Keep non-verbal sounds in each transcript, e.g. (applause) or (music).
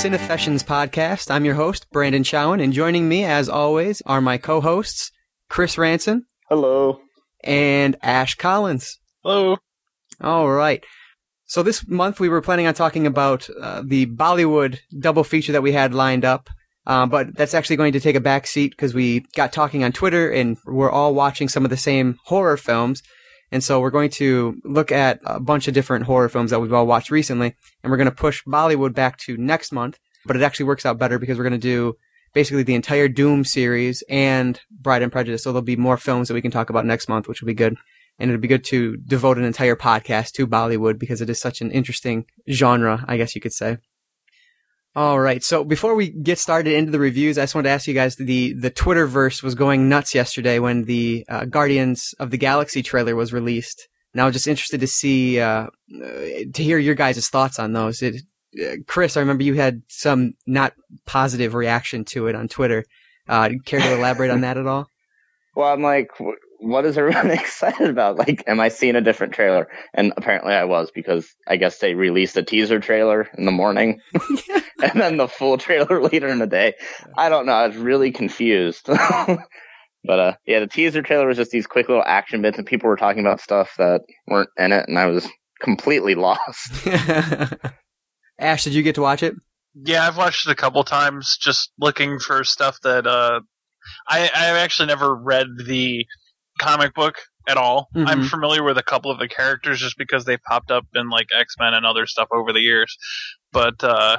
Cinefessions podcast. I'm your host, Branden Chowen, and joining me, as always, are my co-hosts, Chris Ranson Hello. and Ashe Collins. Hello. All right. So this month we were planning on talking about uh, the Bollywood double feature that we had lined up, uh, but that's actually going to take a back seat because we got talking on Twitter and we're all watching some of the same horror films. And so we're going to look at a bunch of different horror films that we've all watched recently, and we're going to push Bollywood back to next month. But it actually works out better because we're going to do basically the entire Doom series and Bride and Prejudice. So there'll be more films that we can talk about next month, which will be good. And it'll be good to devote an entire podcast to Bollywood because it is such an interesting genre, I guess you could say. All right. So before we get started into the reviews, I just wanted to ask you guys the the Twitterverse was going nuts yesterday when the uh, Guardians of the Galaxy trailer was released. And I was just interested to see uh, uh, to hear your guys' thoughts on those. It, uh, Chris, I remember you had some not positive reaction to it on Twitter. Uh, care to elaborate on that at all? (laughs) Well, I'm like, what is everyone (laughs) excited about? Like, am I seeing a different trailer? And apparently I was because I guess they released a teaser trailer in the morning (laughs) (laughs) and then the full trailer later in the day. I don't know. I was really confused. but uh, yeah, the teaser trailer was just these quick little action bits and people were talking about stuff that weren't in it and I was completely lost. Ashe, did you get to watch it? Yeah, I've watched it a couple times, just looking for stuff that uh, I I've actually never read the comic book at all. Mhm. I'm familiar with a couple of the characters just because they popped up in like X Men and other stuff over the years. But uh,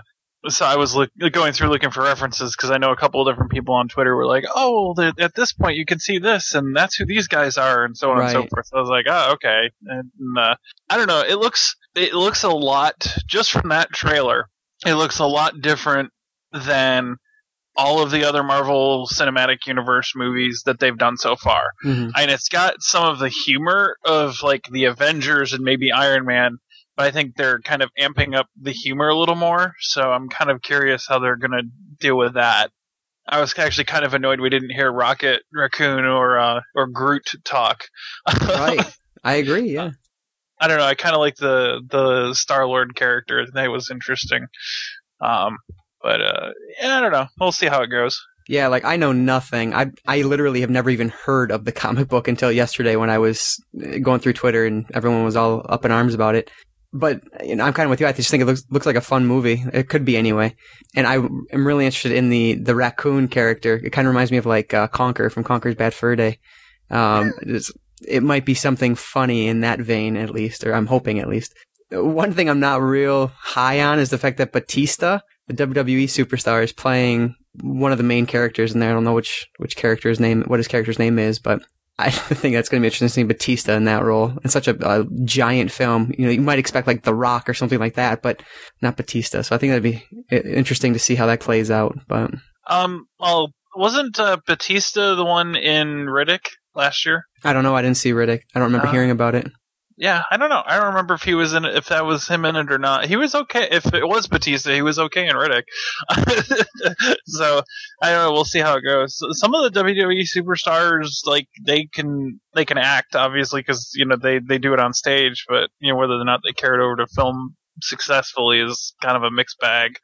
so I was look, going through looking for references because I know a couple of different people on Twitter were like, "Oh, well, at this point you can see this, and that's who these guys are," and so on and so forth. So I was like, "Oh, okay." And uh, I don't know. It looks it looks a lot just from that trailer. It looks a lot different than all of the other Marvel Cinematic Universe movies that they've done so far. Mhm. And it's got some of the humor of like the Avengers and maybe Iron Man, but I think they're kind of amping up the humor a little more. So I'm kind of curious how they're going to deal with that. I was actually kind of annoyed we didn't hear Rocket Raccoon or uh, or Groot talk. Right. (laughs) I agree. Yeah. I don't know. I kind of like the the Star Lord character. That was interesting. Um, but uh, yeah, I don't know. We'll see how it goes. Yeah, like I know nothing. I I literally have never even heard of the (laughs) comic book until yesterday when I was uh, going through Twitter and everyone was all up in arms about it. But you know, I'm kind of with you. I just think it looks looks like a fun movie. It could be anyway. And I am really interested in the the raccoon character. It kind of reminds me of like uh, Conker from Conker's Bad Fur Day. Um, it's, it might be something funny in that vein at least, or I'm hoping at least. One thing I'm not real high on is the fact that Batista, the WWE superstar, is playing one of the main characters in there. I don't know which which character's name, what his character's name is, but I (laughs) think that's going to be interesting to see Batista in that role in such a, a giant film. You know, you might expect like The Rock or something like that, but not Batista. So I think that'd be interesting to see how that plays out. But Um, well, wasn't uh, Batista the one in Riddick last year? I don't know. I didn't see Riddick. I don't remember Uh, hearing about it. Yeah, I don't know. I don't remember if he was in it, if that was him in it or not. He was okay. If it was Batista, he was okay in Riddick. (laughs) so I don't know. We'll see how it goes. Some of the WWE superstars, like they can they can act obviously because you know they they do it on stage, but you know whether or not they carry it over to film successfully is kind of a mixed bag.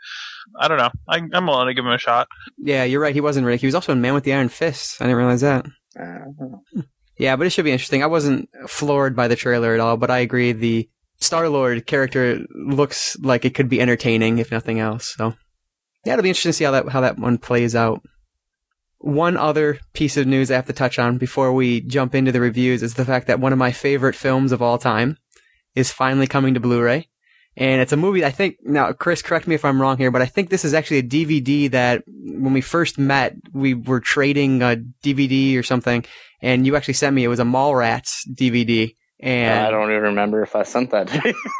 I don't know. I, I'm willing to give him a shot. Yeah, you're right. He wasn't Riddick. He was also in Man with the Iron Fist. I didn't realize that. Uh, Yeah, but it should be interesting. I wasn't floored by the trailer at all, but I agree the Star Lord character looks like it could be entertaining, if nothing else. So yeah, it'll be interesting to see how that how that one plays out. One other piece of news I have to touch on before we jump into the reviews is the fact that one of my favorite films of all time is finally coming to Blu-ray. And it's a movie I think now Chris correct me if I'm wrong here, but I think this is actually a DVD that when we first met, we were trading a DVD or something and you actually sent me it was a Mallrats DVD. And I don't even remember if I sent that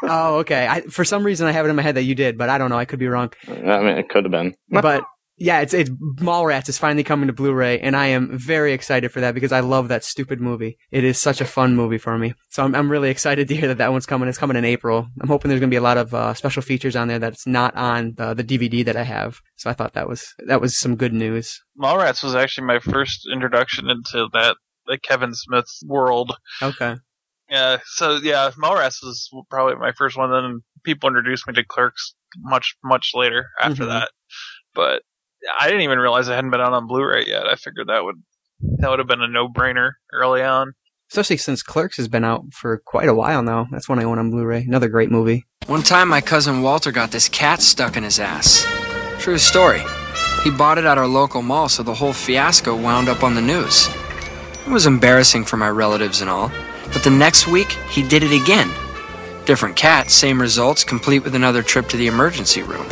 oh, okay. I, for some reason, I have it in my head that you did, but I don't know. I could be wrong. I mean, it could have been. But yeah, it's it's Mallrats is finally coming to Blu-ray, and I am very excited for that because I love that stupid movie. It is such a fun movie for me, so I'm I'm really excited to hear that that one's coming. It's coming in April. I'm hoping there's gonna be a lot of uh, special features on there that's not on the, the DVD that I have. So I thought that was that was some good news. Mallrats was actually my first introduction into that the Kevin Smith world. Okay. Yeah, so yeah, Mallrats was probably my first one. Then people introduced me to Clerks much much later after Mhm. that. But I didn't even realize it hadn't been out on Blu-ray yet. I figured that would that would have been a no-brainer early on. Especially since Clerks has been out for quite a while now. That's one I own on Blu-ray. Another great movie. One time, my cousin Walter got this cat stuck in his ass. True story. He bought it at our local mall, so the whole fiasco wound up on the news. It was embarrassing for my relatives and all, but the next week, he did it again. Different cat, same results, complete with another trip to the emergency room.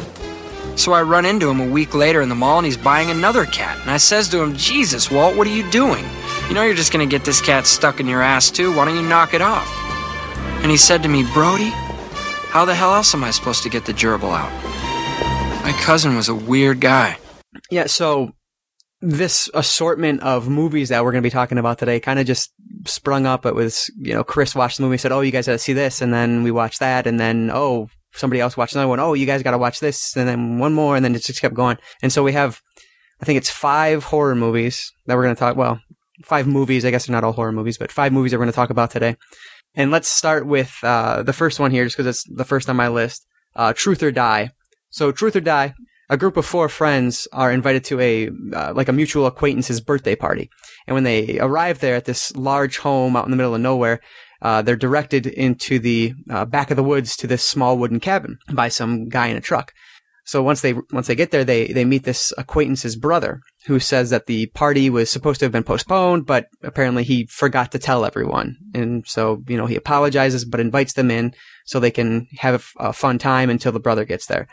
So I run into him a week later in the mall and he's buying another cat. And I says to him, Jesus, Walt, what are you doing? You know you're just gonna get this cat stuck in your ass too. Why don't you knock it off? And he said to me, Brody, how the hell else am I supposed to get the gerbil out? My cousin was a weird guy. Yeah, so this assortment of movies that we're going to be talking about today kind of just sprung up. It was, you know, Chris watched the movie, said, "Oh, you guys got to see this," and then we watched that, and then oh, somebody else watched another one. Oh, you guys got to watch this, and then one more, and then it just kept going. And so we have, I think it's five horror movies that we're going to talk. Well, five movies. I guess they're not all horror movies, but five movies that we're going to talk about today. And let's start with uh, the first one here, just because it's the first on my list. Uh, Truth or Die. So, Truth or Die a group of four friends are invited to a uh, like a mutual acquaintance's birthday party and when they arrive there at this large home out in the middle of nowhere uh, they're directed into the uh, back of the woods to this small wooden cabin by some guy in a truck. So once they once they get there they they meet this acquaintance's brother who says that the party was supposed to have been postponed but apparently he forgot to tell everyone. And so you know he apologizes but invites them in so they can have a fun time until the brother gets there.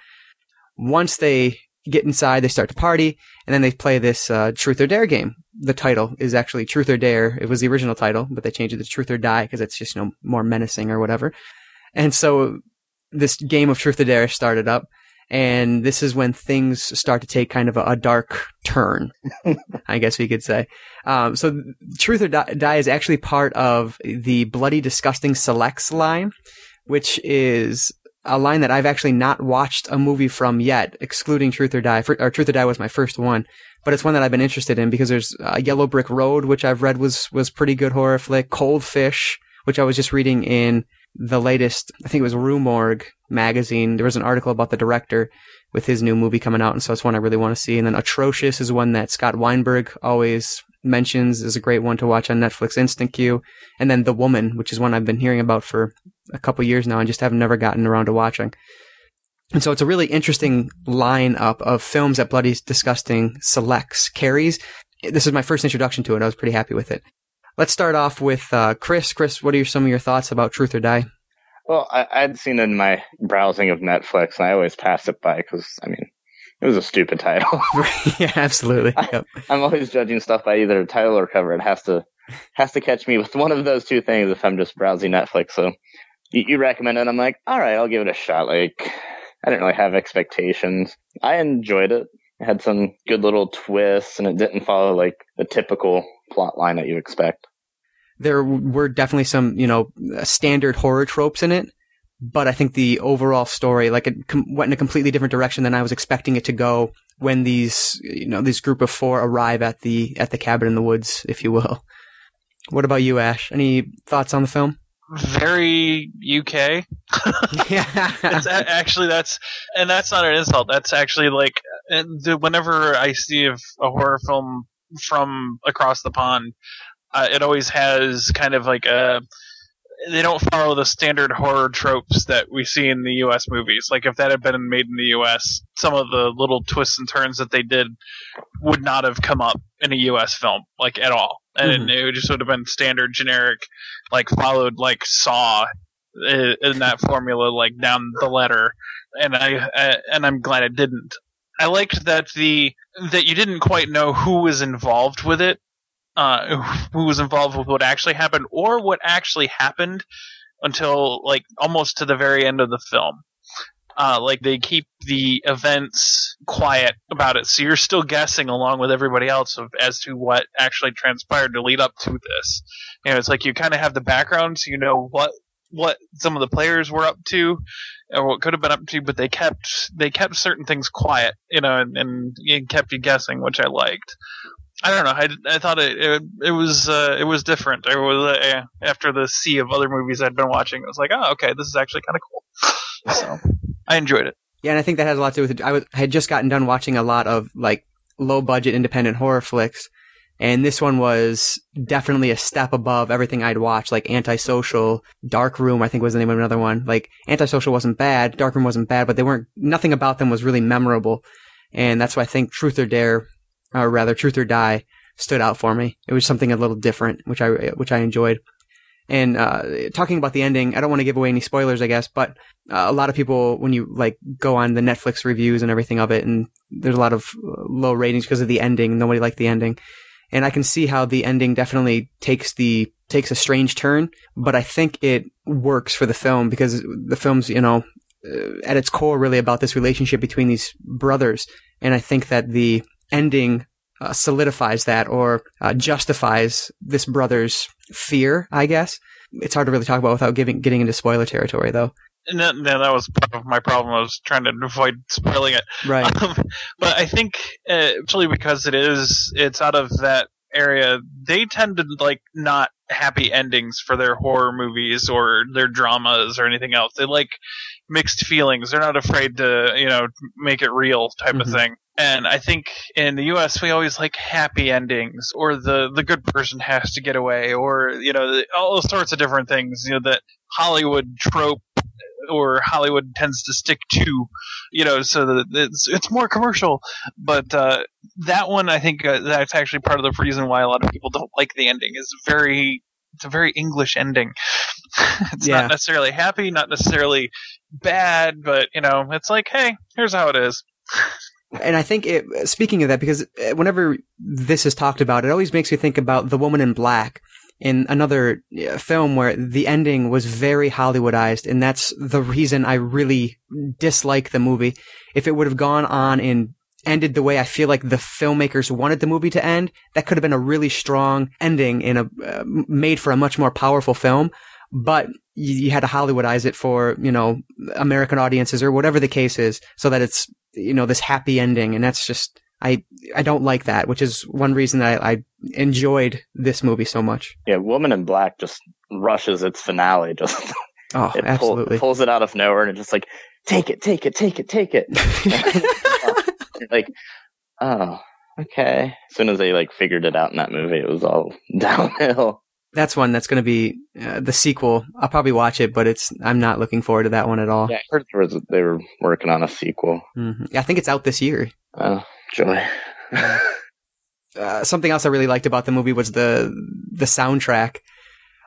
Once they get inside, they start to party, and then they play this uh, Truth or Dare game. The title is actually Truth or Dare. It was the original title, but they changed it to Truth or Die because it's just you know more menacing or whatever. And so this game of Truth or Dare started up, and this is when things start to take kind of a, a dark turn, (laughs) I guess we could say. Um, so Truth or Die, Die is actually part of the Bloody Disgusting Selects line, which is a line that I've actually not watched a movie from yet, excluding Truth or Die. For, or Truth or Die was my first one, but it's one that I've been interested in because there's uh, Yellow Brick Road, which I've read was was pretty good horror flick. Cold Fish, which I was just reading in the latest, I think it was Rue Morgue magazine. There was an article about the director with his new movie coming out, and so it's one I really want to see. And then Atrocious is one that Scott Weinberg always mentions is a great one to watch on Netflix Instant Queue. And then The Woman, which is one I've been hearing about for a couple years now and just have never gotten around to watching. And so it's a really interesting lineup of films that Bloody Disgusting selects, carries. This is my first introduction to it. I was pretty happy with it. Let's start off with uh, Chris. Chris, what are some of your thoughts about Truth or Die? Well, I, I'd seen it in my browsing of Netflix, and I always pass it by because, I mean, it was a stupid title. (laughs) yeah, absolutely. (laughs) Yep. I'm always judging stuff by either title or cover. It has to has to catch me with one of those two things if I'm just browsing Netflix. So you, you recommend it, I'm like, all right, I'll give it a shot. Like I didn't really have expectations. I enjoyed it. It had some good little twists, and it didn't follow like the typical plot line that you expect. There were definitely some, you know, standard horror tropes in it, but I think the overall story, like, it com- went in a completely different direction than I was expecting it to go when these, you know, this group of four arrive at the at the cabin in the woods, if you will. What about you, Ashe? Any thoughts on the film? Very UK. yeah, it's a- actually that's and that's not an insult. That's actually like and the, whenever I see a, a horror film from across the pond, uh, it always has kind of like a they don't follow the standard horror tropes that we see in the U.S. movies. Like if that had been made in the U.S., some of the little twists and turns that they did would not have come up in a U.S. film, like at all, and Mhm. it just would have been standard, generic, like followed like Saw in that formula, like down the letter. And I, I and I'm glad it didn't. I liked that the that you didn't quite know who was involved with it uh, (laughs) who was involved with what actually happened or what actually happened until like almost to the very end of the film. Uh, like they keep the events quiet about it, so you're still guessing along with everybody else of, as to what actually transpired to lead up to this. You know, it's like you kind of have the background, so you know what what some of the players were up to or what could have been up to, but they kept they kept certain things quiet, you know, and, and it kept you guessing, which I liked. I don't know. I, I thought it it, it was uh, it was different. It was uh, after the sea of other movies I'd been watching. It was like, oh, okay, this is actually kind of cool. (laughs) So I enjoyed it. Yeah, and I think that has a lot to do with it. I, was, I had just gotten done watching a lot of like low budget independent horror flicks, and this one was definitely a step above everything I'd watched, like Antisocial, Dark Room, I think was the name of another one. Like Antisocial wasn't bad, Dark Room wasn't bad, but they weren't. Nothing about them was really memorable, and that's why I think Truth or Dare or rather Truth or Die stood out for me. It was something a little different, which I which I enjoyed. And uh, talking about the ending, I don't want to give away any spoilers, I guess, but uh, a lot of people, when you like go on the Netflix reviews and everything of it, and there's a lot of uh, low ratings because of the ending. Nobody liked the ending, and I can see how the ending definitely takes the takes a strange turn, but I think it works for the film because the film's you know uh, at its core really about this relationship between these brothers, and I think that the ending uh, solidifies that or uh, justifies this brother's fear, I guess. It's hard to really talk about without giving, getting into spoiler territory, though. And that, that was part of my problem. I was trying to avoid spoiling it. Right. (laughs) Um, but I think, uh, actually, because it is, it's out of that area, they tend to like not happy endings for their horror movies or their dramas or anything else. They like mixed feelings. They're not afraid to, you know, make it real type Mhm. of thing. And I think in the U.S. we always like happy endings, or the the good person has to get away, or you know, all sorts of different things. You know that Hollywood trope or Hollywood tends to stick to, you know, so that it's it's more commercial. But uh, that one, I think uh, that's actually part of the reason why a lot of people don't like the ending. is very it's a very English ending. (laughs) it's Yeah. not necessarily happy, not necessarily bad, but you know, it's like, hey, here's how it is. (laughs) And I think it, speaking of that, because uh, whenever this is talked about, it always makes me think about The Woman in Black in another uh, film where the ending was very Hollywoodized. And that's the reason I really dislike the movie. If it would have gone on and ended the way I feel like the filmmakers wanted the movie to end, that could have been a really strong ending and a, uh, made for a much more powerful film. But you, you had to Hollywoodize it for, you know, American audiences or whatever the case is so that it's you know this happy ending and that's just i i don't like that which is one reason that i, I enjoyed this movie so much Yeah, Woman in Black just rushes its finale. Just (laughs) oh it pull- absolutely pulls it out of nowhere and it's just like, take it, take it, take it, take it. (laughs) (laughs) Like, oh, okay. As soon as they like figured it out in that movie, it was all downhill. That's one that's going to be uh, the sequel i'll probably watch it but it's i'm not looking forward to that one at all Yeah, I heard there was they were working on a sequel. Mhm. i think it's out this year Oh, joy. (laughs) uh, something else I really liked about the movie was the the soundtrack.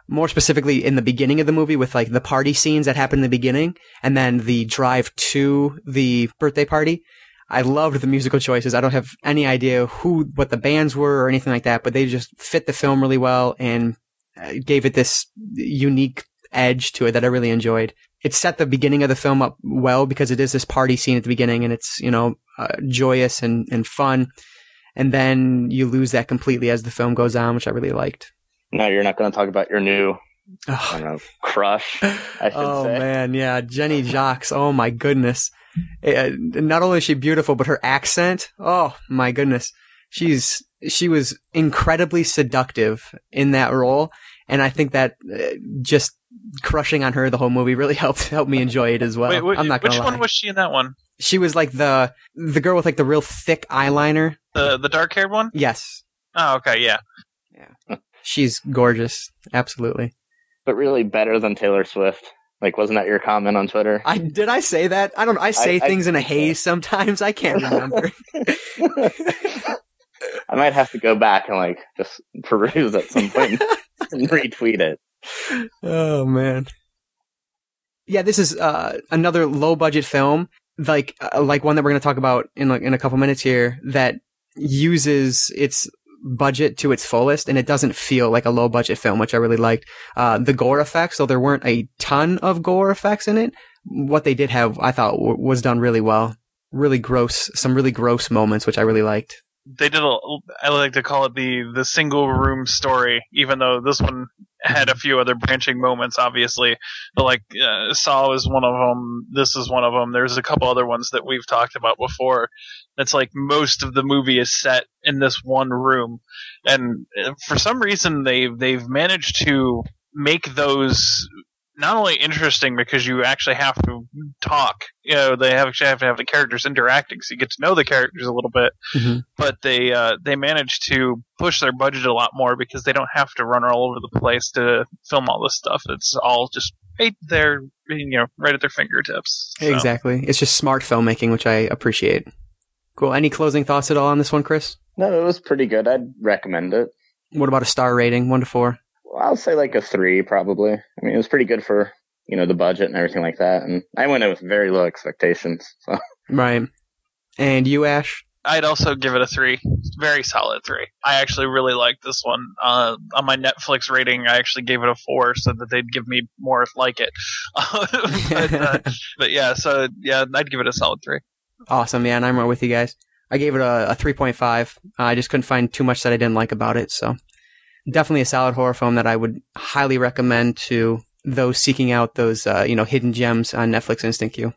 More specifically, in the beginning of the movie, with like the party scenes that happen in the beginning, and then the drive to the birthday party. I loved the musical choices. I don't have any idea who, what the bands were or anything like that, but they just fit the film really well and gave it this unique edge to it that I really enjoyed. It set the beginning of the film up well because it is this party scene at the beginning and it's, you know, uh, joyous and, and fun and then you lose that completely as the film goes on, which I really liked. no, you're not going to talk about your new, I Oh, don't know, crush. I should (laughs) oh, say. man, yeah, Jennie Jacques. Oh my goodness, Uh, not only is she beautiful, but her accent. Oh my goodness, she's she was incredibly seductive in that role, and I think that uh, just crushing on her the whole movie really (laughs) helped helped me enjoy it as well. Wait, wait, I'm not gonna which lie. one was she in that one? she was like the the girl with like the real thick eyeliner. The the dark haired one? Yes, Oh, okay, yeah. yeah. she's gorgeous. Absolutely. But really better than Taylor Swift. Like, wasn't that your comment on Twitter? I did I say that? I don't. I say I- things in a haze sometimes. I can't remember. (laughs) (laughs) I might have to go back and like just peruse at some point (laughs) and retweet it. oh man. Yeah, this is uh, another low budget film, like uh, like one that we're going to talk about in like, in a couple minutes here that uses its budget to its fullest, and it doesn't feel like a low budget film, which I really liked. Uh, the gore effects, though there weren't a ton of gore effects in it, what they did have, I thought, w- was done really well. Really gross, some really gross moments, which I really liked. They did a I like to call it the the single room story, even though this one had a few other branching moments, obviously. But like uh, Saw is one of them. This is one of them. There's a couple other ones that we've talked about before. It's like most of the movie is set in this one room, and uh, for some reason they they've managed to make those not only interesting because you actually have to talk, you know, they have, actually have to have the characters interacting, so you get to know the characters a little bit. Mhm. But they uh, they manage to push their budget a lot more because they don't have to run all over the place to film all this stuff. It's all just right there, you know, right at their fingertips. So. Exactly. It's just smart filmmaking, which I appreciate. Cool. Any closing thoughts at all on this one, Chris? No, it was pretty good. I'd recommend it. What about a star rating, one to four? Well, I'll say like a three, probably. I mean, it was pretty good for you know the budget and everything like that. And I went in with very low expectations. So Right. And you, Ashe? I'd also give it a three. Very solid three. I actually really liked this one. Uh, on my Netflix rating, I actually gave it a four so that they'd give me more like it. (laughs) but, uh, (laughs) but yeah, so yeah, I'd give it a solid three. Awesome, yeah, and I'm right with you guys. I gave it a, a 3.5. Uh, I just couldn't find too much that I didn't like about it, so definitely a solid horror film that I would highly recommend to those seeking out those uh, you know hidden gems on Netflix Instant Queue.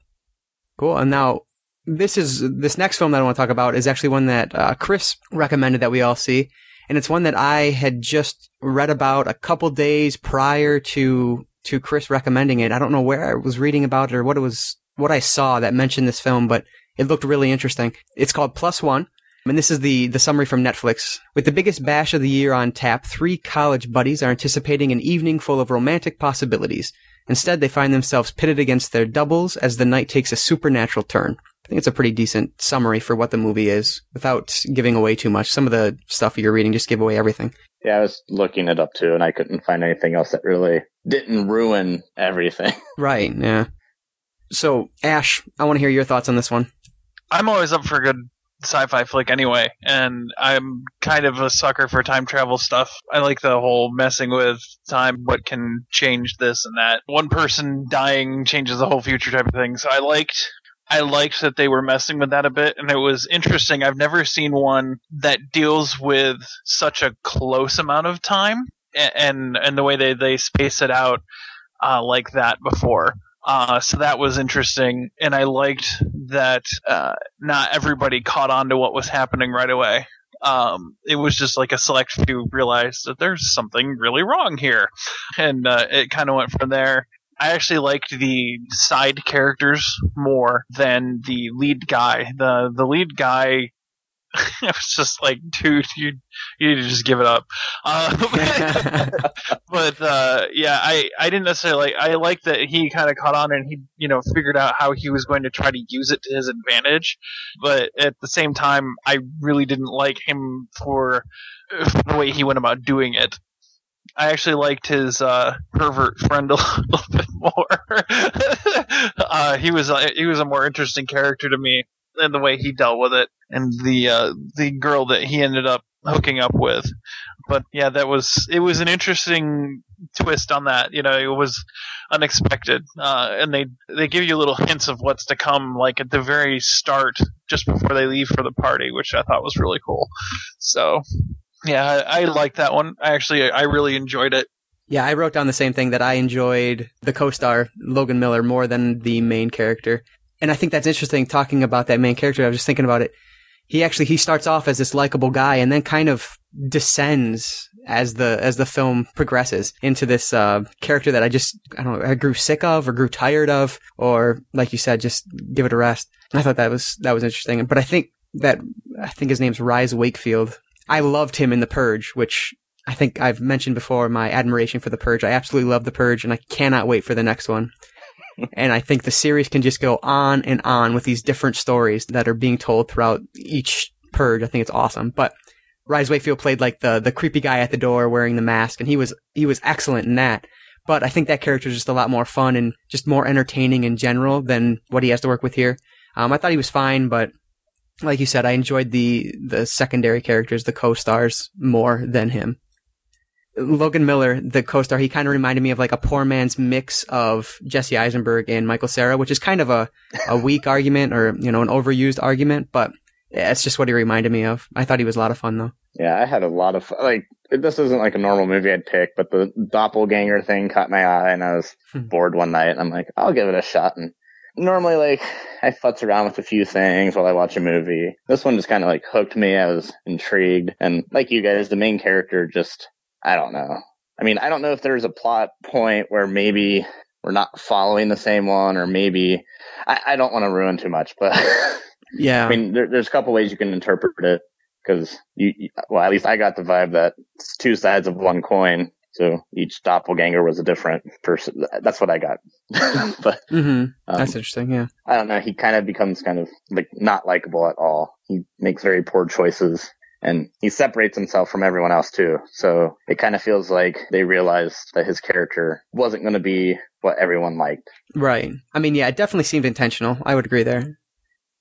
Cool. And now this is this next film that I want to talk about is actually one that uh, Chris recommended that we all see, and it's one that I had just read about a couple days prior to to Chris recommending it. I don't know where I was reading about it or what it was what I saw that mentioned this film, but it looked really interesting. It's called Plus One. And this is the, the summary from Netflix. With the biggest bash of the year on tap, three college buddies are anticipating an evening full of romantic possibilities. Instead, they find themselves pitted against their doubles as the night takes a supernatural turn. I think it's a pretty decent summary for what the movie is without giving away too much. Some of the stuff you're reading just give away everything. yeah, I was looking it up too, and I couldn't find anything else that really didn't ruin everything. (laughs) Right, yeah. So, Ashe, I want to hear your thoughts on this one. I'm always up for a good sci-fi flick anyway, and I'm kind of a sucker for time travel stuff. I like the whole messing with time, what can change this and that. One person dying changes the whole future type of thing. So I liked I liked that they were messing with that a bit, and it was interesting. I've never seen one that deals with such a close amount of time and and the way they they space it out uh, like that before. Uh, so that was interesting, and I liked that uh, not everybody caught on to what was happening right away. Um, it was just like a select few realized that there's something really wrong here, and uh, it kind of went from there. I actually liked the side characters more than the lead guy. the The lead guy, (laughs) I was just like, dude, you you need to just give it up. Uh, (laughs) but uh, yeah, I, I didn't necessarily. Like, I like that he kind of caught on and he you know figured out how he was going to try to use it to his advantage. But at the same time, I really didn't like him for, for the way he went about doing it. I actually liked his uh, pervert friend a (laughs) little bit more. uh, he was uh, he was a more interesting character to me and the way he dealt with it, and the uh, the girl that he ended up hooking up with. But yeah, that was it was an interesting twist on that. You know, it was unexpected, uh, and they they give you little hints of what's to come, like at the very start, just before they leave for the party, which I thought was really cool. So. Yeah, I, I like that one. I actually, I really enjoyed it. Yeah, I wrote down the same thing that I enjoyed the co-star Logan Miller more than the main character. And I think that's interesting talking about that main character. I was just thinking about it. He actually he starts off as this likable guy and then kind of descends as the as the film progresses into this uh, character that I just I don't know I grew sick of or grew tired of or like you said just give it a rest. And I thought that was that was interesting. But I think that I think his name's Rhys Wakefield. I loved him in The Purge, which I think I've mentioned before my admiration for The Purge. I absolutely love The Purge and I cannot wait for the next one. And I think the series can just go on and on with these different stories that are being told throughout each Purge. I think it's awesome. But Rhys Wakefield played like the the creepy guy at the door wearing the mask and he was he was excellent in that. But I think that character is just a lot more fun and just more entertaining in general than what he has to work with here. Um, I thought he was fine, but like you said, I enjoyed the the secondary characters, the co-stars, more than him. Logan Miller, the co-star, he kind of reminded me of like a poor man's mix of Jesse Eisenberg and Michael Cera, which is kind of a, a (laughs) weak argument or, you know, an overused argument, but that's just what he reminded me of. I thought he was a lot of fun though. Yeah, I had a lot of like. This isn't like a normal movie I'd pick, but the doppelganger thing caught my eye, and I was (laughs) Hmm. bored one night, and I'm like, I'll give it a shot. And normally, like, I futz around with a few things while I watch a movie. This one just kind of like hooked me. I was intrigued, and like you guys, the main character just, I don't know. I mean, I don't know if there's a plot point where maybe we're not following the same one, or maybe I, I don't want to ruin too much, but. (laughs) Yeah. I mean, there, there's a couple ways you can interpret it because you, you, well, at least I got the vibe that it's two sides of one coin. So each doppelganger was a different person. That's what I got. (laughs) but mm-hmm. um, That's interesting. Yeah. I don't know. He kind of becomes kind of like not likable at all. He makes very poor choices and he separates himself from everyone else too. So it kind of feels like they realized that his character wasn't going to be what everyone liked. Right. I mean, yeah, it definitely seemed intentional. I would agree there.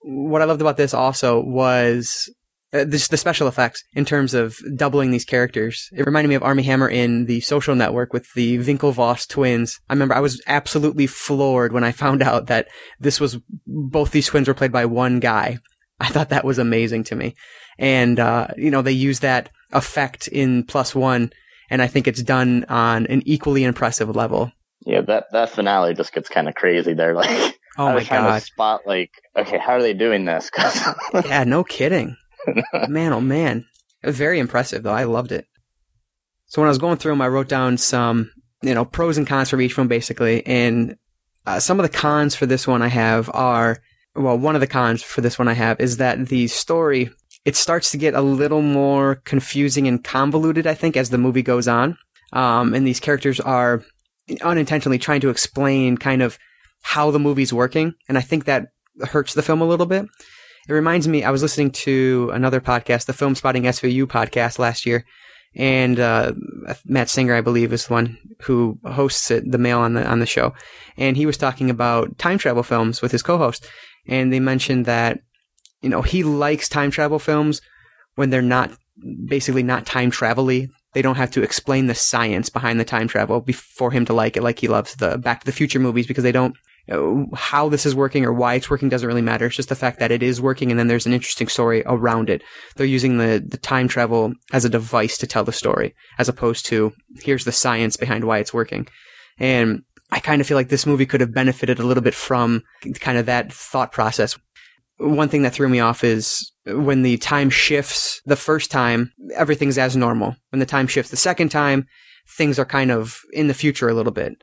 What I loved about this also was uh, this, the special effects in terms of doubling these characters. It reminded me of Armie Hammer in the Social Network with the Winklevoss twins. I remember I was absolutely floored when I found (laughs) out that this was both these twins were played by one guy. (laughs) I thought that was amazing to me. And, uh, you know, they use that effect in plus one, and I think it's done on an equally impressive level. Yeah, that, that finale just gets kind of crazy there. (laughs) Like, Oh I my was trying god. to spot like, okay, how are they doing this? (laughs) Yeah, no kidding. man, oh man. It was very impressive though. I loved it. So when I was going through them, I wrote down some, you know, pros and cons for each one basically. And uh, some of the cons for this one I have are, well, one of the cons for this one I have is that the story, it starts to get a little more confusing and convoluted, I think, as the movie goes on. Um, and these characters are unintentionally trying to explain kind of how the movie's working. And I think that hurts the film a little bit. It reminds me, I was listening to another podcast, the Filmspotting SVU podcast last year, and uh, Matt Singer, I believe, is the one who hosts it, the male on the on the show, and he was talking about time travel films with his co-host, and they mentioned that you know he likes time travel films when they're not basically not time travel-y. They don't have to explain the science behind the time travel before him to like it, like he loves the Back to the Future movies because they don't uh, how this is working or why it's working doesn't really matter. It's just the fact that it is working and then there's an interesting story around it. They're using the, the time travel as a device to tell the story as opposed to here's the science behind why it's working. And I kind of feel like this movie could have benefited a little bit from kind of that thought process. One thing that threw me off is when the time shifts the first time, everything's as normal. When the time shifts the second time, things are kind of in the future a little bit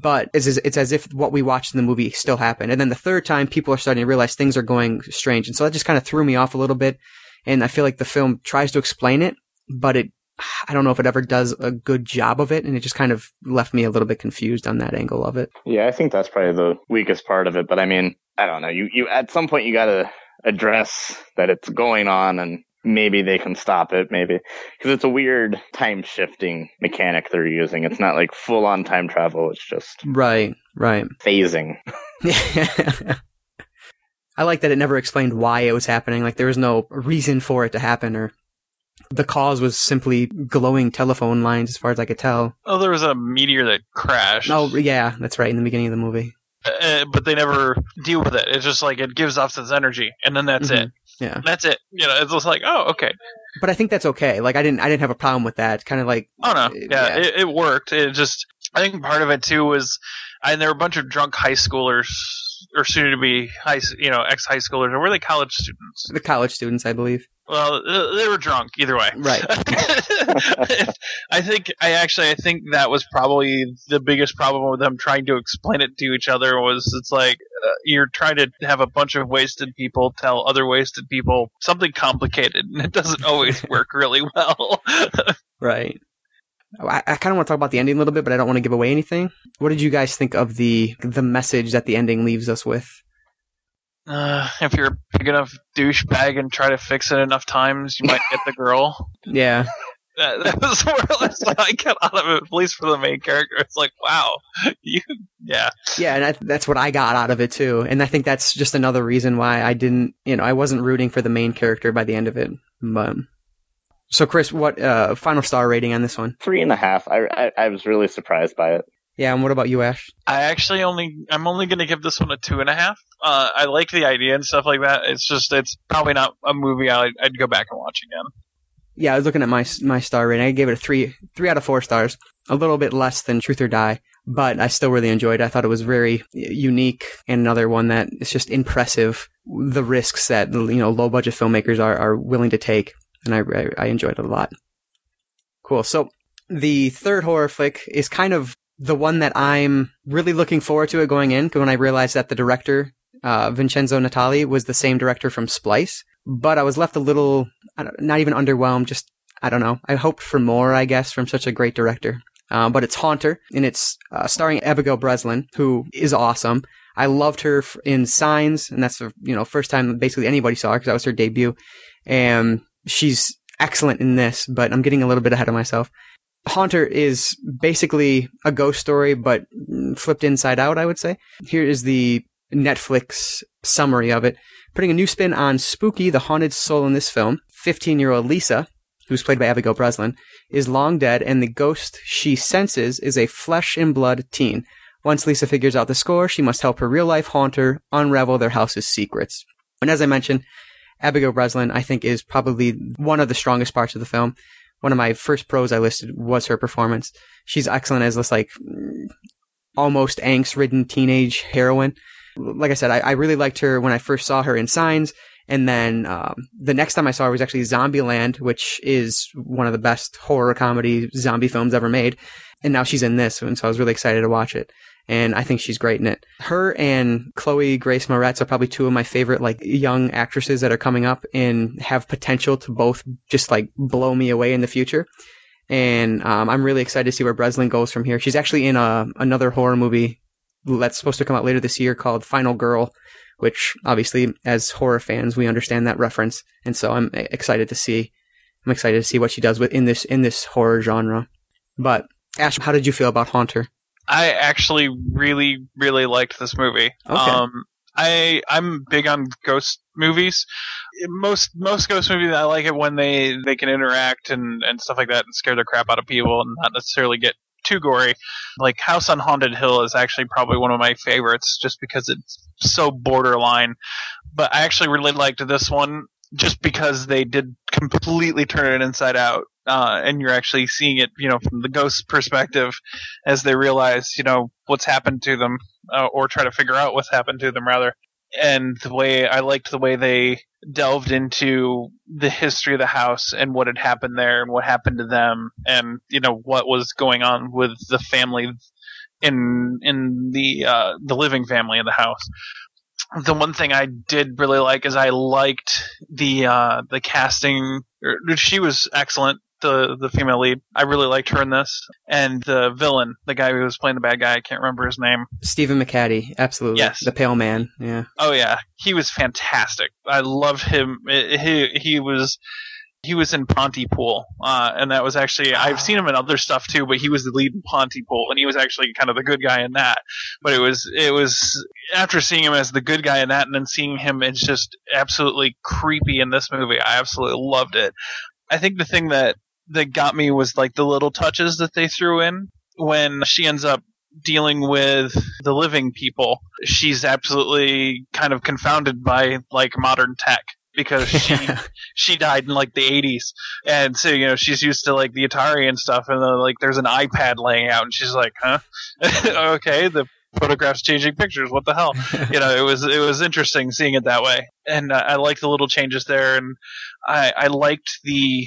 but it's as, it's as if what we watched in the movie still happened. And then the third time, people are starting to realize things are going strange. And so that just kind of threw me off a little bit. And I feel like the film tries to explain it, but it, I don't know if it ever does a good job of it. And it just kind of left me a little bit confused on that angle of it. yeah, I think that's probably the weakest part of it. But I mean, I don't know. You, you, at some point you got to address that it's going on and maybe they can stop it, maybe. Cause it's a weird time shifting mechanic they're using. It's not like full on time travel. It's just Right, right. phasing. (laughs) (laughs) I like that it never explained why it was happening. Like there was no reason for it to happen or the cause was simply glowing telephone lines as far as I could tell. Oh, there was a meteor that crashed. Oh, yeah, that's right. In the beginning of the movie. uh, but they never deal with it. It's just like it gives off this energy, and then that's it. Yeah. That's it. You know, it's just like, oh, okay. But I think that's okay. Like I didn't, I didn't have a problem with that. Kind of like, Oh no, Uh, yeah, yeah. It, it worked. It just, I think part of it too was, and there were a bunch of drunk high schoolers or soon to be high, you know, ex high schoolers, or were they college students? the college students, I believe. Well, they were drunk either way. Right. (laughs) I think I actually I think that was probably the biggest problem with them trying to explain it to each other was it's like uh, you're trying to have a bunch of wasted people tell other wasted people something complicated and it doesn't always (laughs) work really well. Right. I, I kind of want to talk about the ending a little bit, but I don't want to give away anything. What did you guys think of the the message that the ending leaves us with? uh, if you're a big enough douchebag and try to fix it enough times, you might get the girl. (laughs) Yeah. (laughs) That, that was more or less what I got out of it, at least for the main character. It's like, wow, (laughs) you, yeah. Yeah, and I, that's what I got out of it too. And I think that's just another reason why I didn't, you know, I wasn't rooting for the main character by the end of it. But so, Chris, what uh, final star rating on this one? Three and a half. I, I, I was really surprised by it. Yeah, and what about you, Ashe? I actually only I'm only going to give this one a two and a half. Uh, I like the idea and stuff like that. It's just it's probably not a movie I'd, I'd go back and watch again. Yeah, I was looking at my my star rating. I gave it a three three out of four stars, a little bit less than Truth or Die, but I still really enjoyed. it. I thought it was very unique and another one that is just impressive. The risks that you know low budget filmmakers are are willing to take, and I I enjoyed it a lot. Cool. So the third horror flick is kind of the one that I'm really looking forward to it going in when I realized that the director uh, Vincenzo Natali was the same director from Splice, but I was left a little not even underwhelmed, just I don't know. I hoped for more, I guess, from such a great director. Um, but it's Haunter, and it's uh, starring Abigail Breslin, who is awesome. I loved her in Signs, and that's the you know first time basically anybody saw her because that was her debut, and she's excellent in this. But I'm getting a little bit ahead of myself. Haunter is basically a ghost story, but flipped inside out. I would say. Here is the Netflix summary of it, putting a new spin on Spooky, the haunted soul in this film. 15 year old Lisa, who's played by Abigail Breslin, is long dead, and the ghost she senses is a flesh and blood teen. Once Lisa figures out the score, she must help her real life haunter unravel their house's secrets. And as I mentioned, Abigail Breslin, I think, is probably one of the strongest parts of the film. One of my first pros I listed was her performance. She's excellent as this, like, almost angst ridden teenage heroine. Like I said, I, I, really liked her when I first saw her in Signs. And then um, the next time I saw her was actually Zombieland, which is one of the best horror comedy zombie films ever made. And now she's in this, and so I was really excited to watch it. And I think she's great in it. Her and Chloe Grace Moretz are probably two of my favorite like young actresses that are coming up and have potential to both just like blow me away in the future. And um, I'm really excited to see where Breslin goes from here. She's actually in a another horror movie that's supposed to come out later this year called Final Girl, which obviously as horror fans we understand that reference, and so I'm excited to see. I'm excited to see what she does with in this in this horror genre. But Ashe, how did you feel about Haunter? I actually really really liked this movie. Okay. Um, I I'm big on ghost movies. Most most ghost movies I like it when they they can interact and and stuff like that and scare the crap out of people and not necessarily get too gory. Like House on Haunted Hill is actually probably one of my favorites just because it's so borderline. But I actually really liked this one just because they did completely turn it inside out. Uh, and you're actually seeing it, you know, from the ghost's perspective as they realize, you know, what's happened to them, uh, or try to figure out what's happened to them rather. And the way I liked the way they delved into the history of the house and what had happened there and what happened to them and you know what was going on with the family in in the uh, the living family in the house. The one thing I did really like is I liked the uh, the casting. She was excellent the the female lead. I really liked her in this, and the villain, the guy who was playing the bad guy, I can't remember his name. Stephen McHattie, absolutely. Yes, the Pale Man. Yeah. Oh yeah, he was fantastic. I loved him. He he was. He was in Pontypool, uh, and that was actually I've seen him in other stuff too, but he was the lead in Pontypool, and he was actually kind of the good guy in that. But it was it was after seeing him as the good guy in that, and then seeing him as just absolutely creepy in this movie, I absolutely loved it. I think the thing that that got me was like the little touches that they threw in. When she ends up dealing with the living people. She's absolutely kind of confounded by like modern tech because (laughs) she she died in like the 80s and so you know she's used to like the Atari and stuff and then like there's an iPad laying out and she's like huh? (laughs) Okay the photographs changing pictures. What the hell? You know it was it was interesting seeing it that way. And uh, I like the little changes there and I I liked the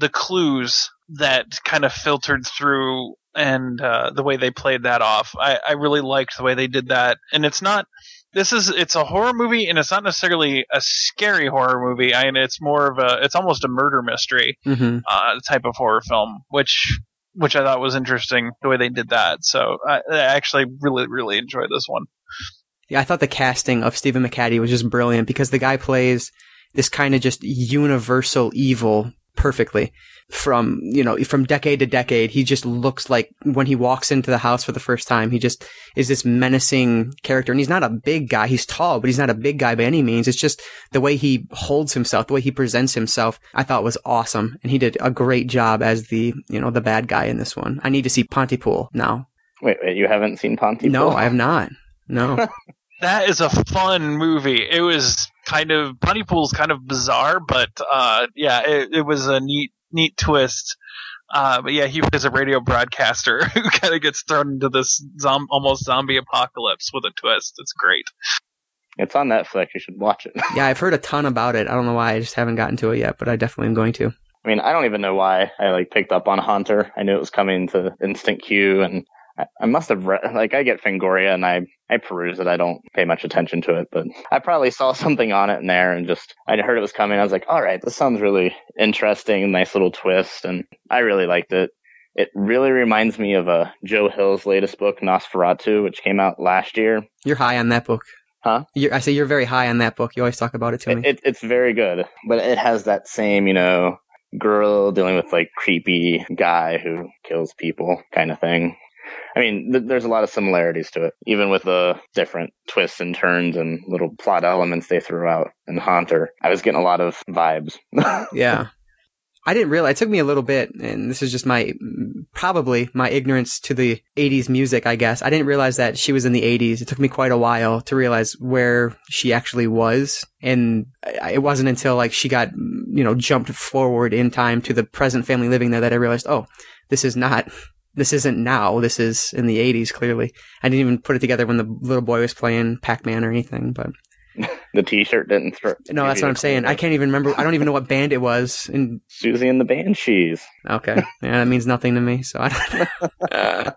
the clues that kind of filtered through and uh, the way they played that off. I, I really liked the way they did that. And it's not this is it's a horror movie and it's not necessarily a scary horror movie. I mean, it's more of a it's almost a murder mystery mm-hmm. uh, type of horror film, which which I thought was interesting the way they did that. So I, I actually really really enjoyed this one. Yeah, I thought the casting of Stephen McHattie was just brilliant because the guy plays this kind of just universal evil perfectly from you know from decade to decade he just looks like when he walks into the house for the first time he just is this menacing character and he's not a big guy he's tall but he's not a big guy by any means it's just the way he holds himself the way he presents himself i thought was awesome and he did a great job as the you know the bad guy in this one i need to see pontypool now Wait, wait, you haven't seen Pontypool? No, I have not. No. (laughs) That is a fun movie. It was kind of Pontypool's kind of bizarre, but uh, yeah, it, it was a neat neat twist. Uh, but yeah, he was a radio broadcaster (laughs) who kind of gets thrown into this zom- almost zombie apocalypse with a twist. It's great. It's on Netflix. You should watch it. yeah, I've heard a ton about it. I don't know why. I just haven't gotten to it yet, but I definitely am going to. I mean, I don't even know why I like picked up on Haunter. I knew it was coming to Instant Queue, and I, I must have read. Like, I get Fangoria, and I I peruse it. I don't pay much attention to it, but I probably saw (laughs) something on it in there, and just I heard it was coming. I was like, all right, this sounds really interesting, nice little twist, and I really liked it. It really reminds me of uh, Joe Hill's latest book, NOS4A2, which came out last year. You're high on that book. Huh? You're, I say you're very high on that book. You always talk about it to me. It, it, it's very good, but it has that same, you know, girl dealing with like creepy guy who kills people kind of thing. I mean, th- there's a lot of similarities to it, even with the different twists and turns and little plot elements they threw out in Haunter. I was getting a lot of vibes. (laughs) yeah. I didn't realize it took me a little bit, and this is just my probably my ignorance to the 80s music, I guess. I didn't realize that she was in the 80s. It took me quite a while to realize where she actually was. And it wasn't until like she got, you know, jumped forward in time to the present family living there that I realized, oh, this is not, this isn't now. This is in the 80s, clearly. I didn't even put it together when the little boy was playing Pac Man or anything, but. (laughs) the T-shirt didn't throw. No, that's what I'm saying. I can't even remember. I don't even know what band it was. And Siouxsie and the Banshees. okay, yeah, that means nothing to me. So I don't.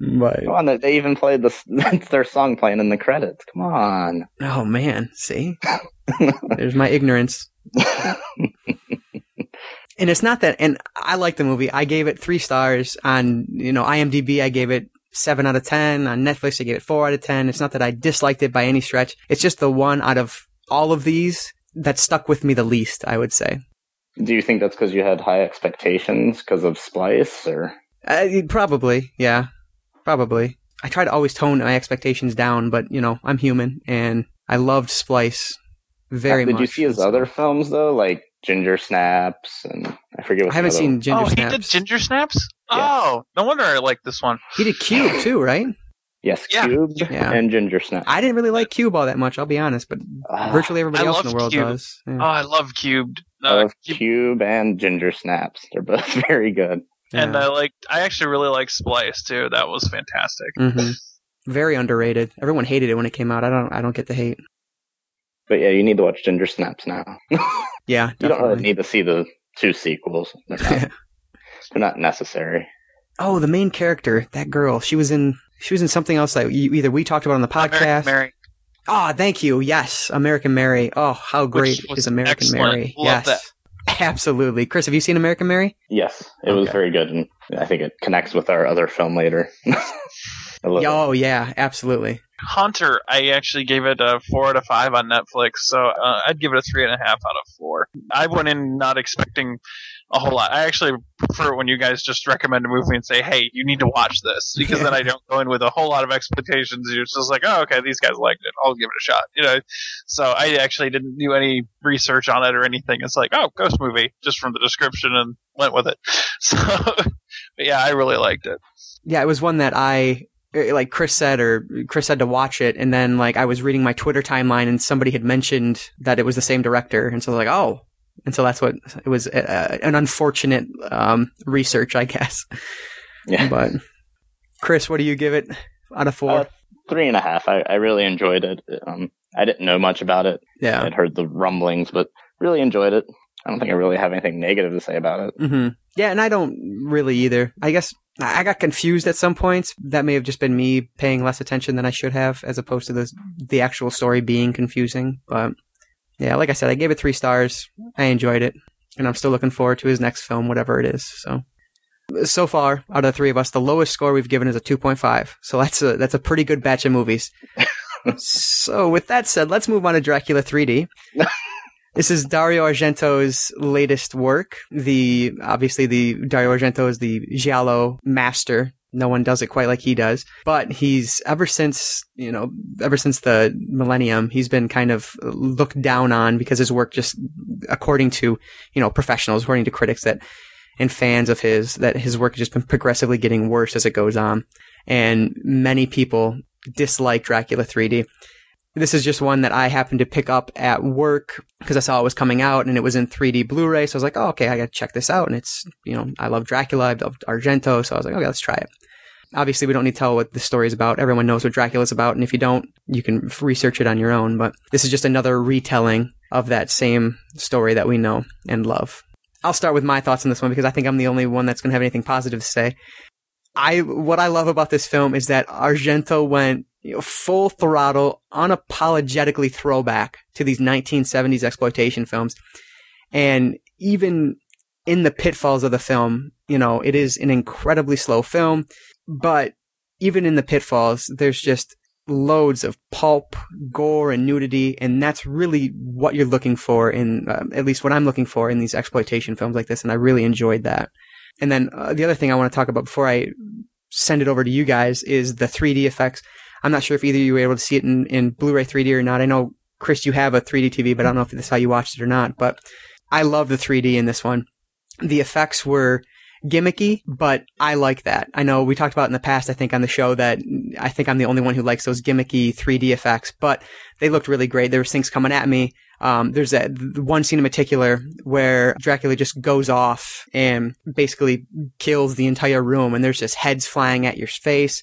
(laughs) but Come on, they- they even played this. That's (laughs) their song playing in the credits. Come on. oh man, see, there's my ignorance. And it's not that. And I like the movie. I gave it three stars on you know IMDb. I gave it seven out of ten on Netflix. I gave it four out of ten. It's not that I disliked it by any stretch. It's just the one out of all of these that stuck with me the least. I would say. Do you think that's because you had high expectations because of Splice, or Uh, probably, yeah, probably. I try to always tone my expectations down, but you know, I'm human, and I loved Splice very did much. Did you see his other films though, like Ginger Snaps and I forget what I haven't seen one- Ginger oh, he Snaps. did Ginger Snaps. Yes. Oh, no wonder I like this one. He did Cube too, right? Yes, Yeah. Cube Yeah. and Ginger Snaps. I didn't really like Cube all that much, I'll be honest, but Ah, virtually everybody I else in the world Cube. does. Oh, I love Cubed. I Uh, love Cube- Cube and Ginger Snaps. They're both (laughs) very good. and I like. I actually really like Splice too. That was fantastic. Mhm. Very underrated. Everyone hated it when it came out. I don't. I don't get the hate. But yeah, you need to watch Ginger Snaps now. (laughs) Yeah. You don't really need to see the two sequels. They're not, (laughs) they're not necessary. oh, the main character, that girl. She was in. She was in something else that you, either we talked about on the American podcast. Mary. Ah, thank you. Yes, American Mary. Oh, how great is American excellent. Mary? Love yes, (laughs) absolutely. Chris, have you seen American Mary? Yes, it was very good, and I think it connects with our other film later. Oh yeah, absolutely. Haunter, I actually gave it a four out of five on Netflix, so uh, I'd give it a three and a half out of four. I went in not expecting a whole lot. I actually prefer it when you guys just recommend a movie and say, "Hey, you need to watch this," because then I don't go in with a whole lot of expectations. You're just like, "Oh, okay, these guys liked it. I'll give it a shot." You know. So I actually didn't do any research on it or anything. It's like, "Oh, ghost movie," just from the description and went with it. (laughs) So, but yeah, I really liked it. Yeah, it was one that I like Chris said or Chris said to watch it and then like I was reading my Twitter timeline and somebody had mentioned that it was the same director and so I was like, "Oh." And so that's what it was uh, an unfortunate um, research, I guess. Yeah. But Chris, what do you give it out of 4? Uh, three and a half. I, I really enjoyed it. Um, I didn't know much about it. yeah. I'd heard the rumblings, but really enjoyed it. I don't think I really have anything negative to say about it. hmm Yeah, and I don't really either. I guess I got confused at some points. That may have just been me paying less attention than I should have, as opposed to the the actual story being confusing. But yeah, like I said, I gave it three stars. I enjoyed it, and I'm still looking forward to his next film, whatever it is. So. So far, out of the three of us, the lowest score we've given is a 2.5. So that's a that's a pretty good batch of movies. (laughs) so with that said, let's move on to Dracula 3D. (laughs) This is Dario Argento's latest work. The obviously the Dario Argento is the giallo master. No one does it quite like he does. But he's ever since you know ever since the millennium, he's been kind of looked down on because his work just, according to you know professionals, according to critics, that and fans of his that his work has just been progressively getting worse as it goes on. And many people dislike Dracula 3D. This is just one that I happened to pick up at work because I saw it was coming out and it was in 3D Blu-ray. So I was like, oh, okay, I got to check this out. And it's, you know, I love Dracula. I love Argento. So I was like, okay, let's try it. Obviously, we don't need to tell what the story is about. Everyone knows what Dracula is about. And if you don't, you can research it on your own. But this is just another retelling of that same story that we know and love. I'll start with my thoughts on this one because I think I'm the only one that's going to have anything positive to say. I what I love about this film is that Argento went you know, full throttle, unapologetically throwback to these 1970s exploitation films, and even in the pitfalls of the film, you know, it is an incredibly slow film, but even in the pitfalls, there's just loads of pulp, gore, and nudity, and that's really what you're looking for in, uh, at least what I'm looking for in these exploitation films like this, and I really enjoyed that. And then uh, the other thing I want to talk about before I send it over to you guys is the 3D effects. I'm not sure if either you were able to see it in, in Blu-ray 3D or not. I know, Chris, you have a 3D TV, but I don't know if that's how you watched it or not. But I love the 3D in this one. The effects were gimmicky, but I like that. I know we talked about in the past, I think on the show that I think I'm the only one who likes those gimmicky 3D effects, but they looked really great. There was things coming at me. Um, there's that one scene in particular where Dracula just goes off and basically kills the entire room, and there's just heads flying at your face,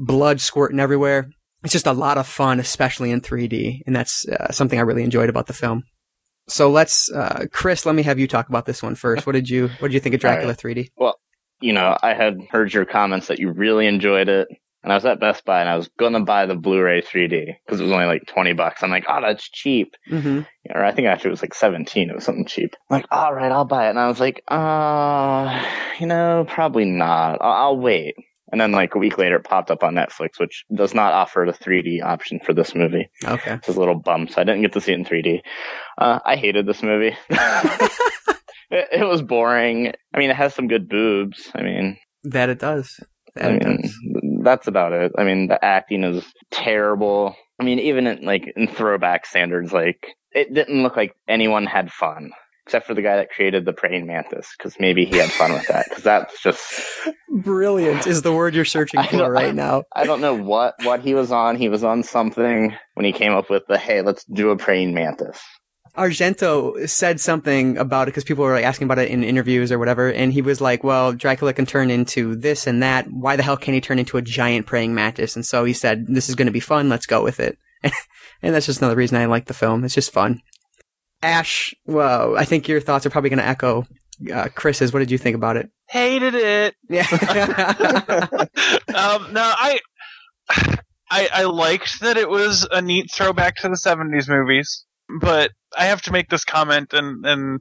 blood squirting everywhere. It's just a lot of fun, especially in 3D, and that's uh, something I really enjoyed about the film. So let's, uh, Chris, let me have you talk about this one first. What did you, what did you think of (laughs) Dracula right. 3D? Well, you know, I had heard your comments that you really enjoyed it. And I was at Best Buy and I was going to buy the Blu-ray 3D because it was only like 20 bucks. I'm like, oh, that's cheap. Mm-hmm. Or I think actually it was like 17. It was something cheap. I'm like, all right, I'll buy it. And I was like, uh, you know, probably not. I'll, I'll wait. And then like a week later, it popped up on Netflix, which does not offer the 3D option for this movie. Okay. It's a little bum, so I didn't get to see it in 3D. Uh, I hated this movie. (laughs) it, it, was boring. I mean, it has some good boobs. I mean, that it does. That I it mean, does. that's about it. I mean, the acting is terrible. I mean, even in like in throwback standards, like it didn't look like anyone had fun except for the guy that created the praying mantis, because maybe he had fun with that. Because that's just brilliant is the word you're searching (laughs) for right now. I don't know what what he was on. He was on something when he came up with the hey, let's do a praying mantis. Argento said something about it because people were like asking about it in interviews or whatever, and he was like, "Well, Dracula can turn into this and that. Why the hell can he turn into a giant praying mantis?" And so he said, "This is going to be fun. Let's go with it." (laughs) and that's just another reason I like the film. It's just fun. Ashe, well, I think your thoughts are probably going to echo uh, Chris's. What did you think about it? Hated it. Yeah. (laughs) um, no, I, I, I liked that it was a neat throwback to the '70s movies, but I have to make this comment, and and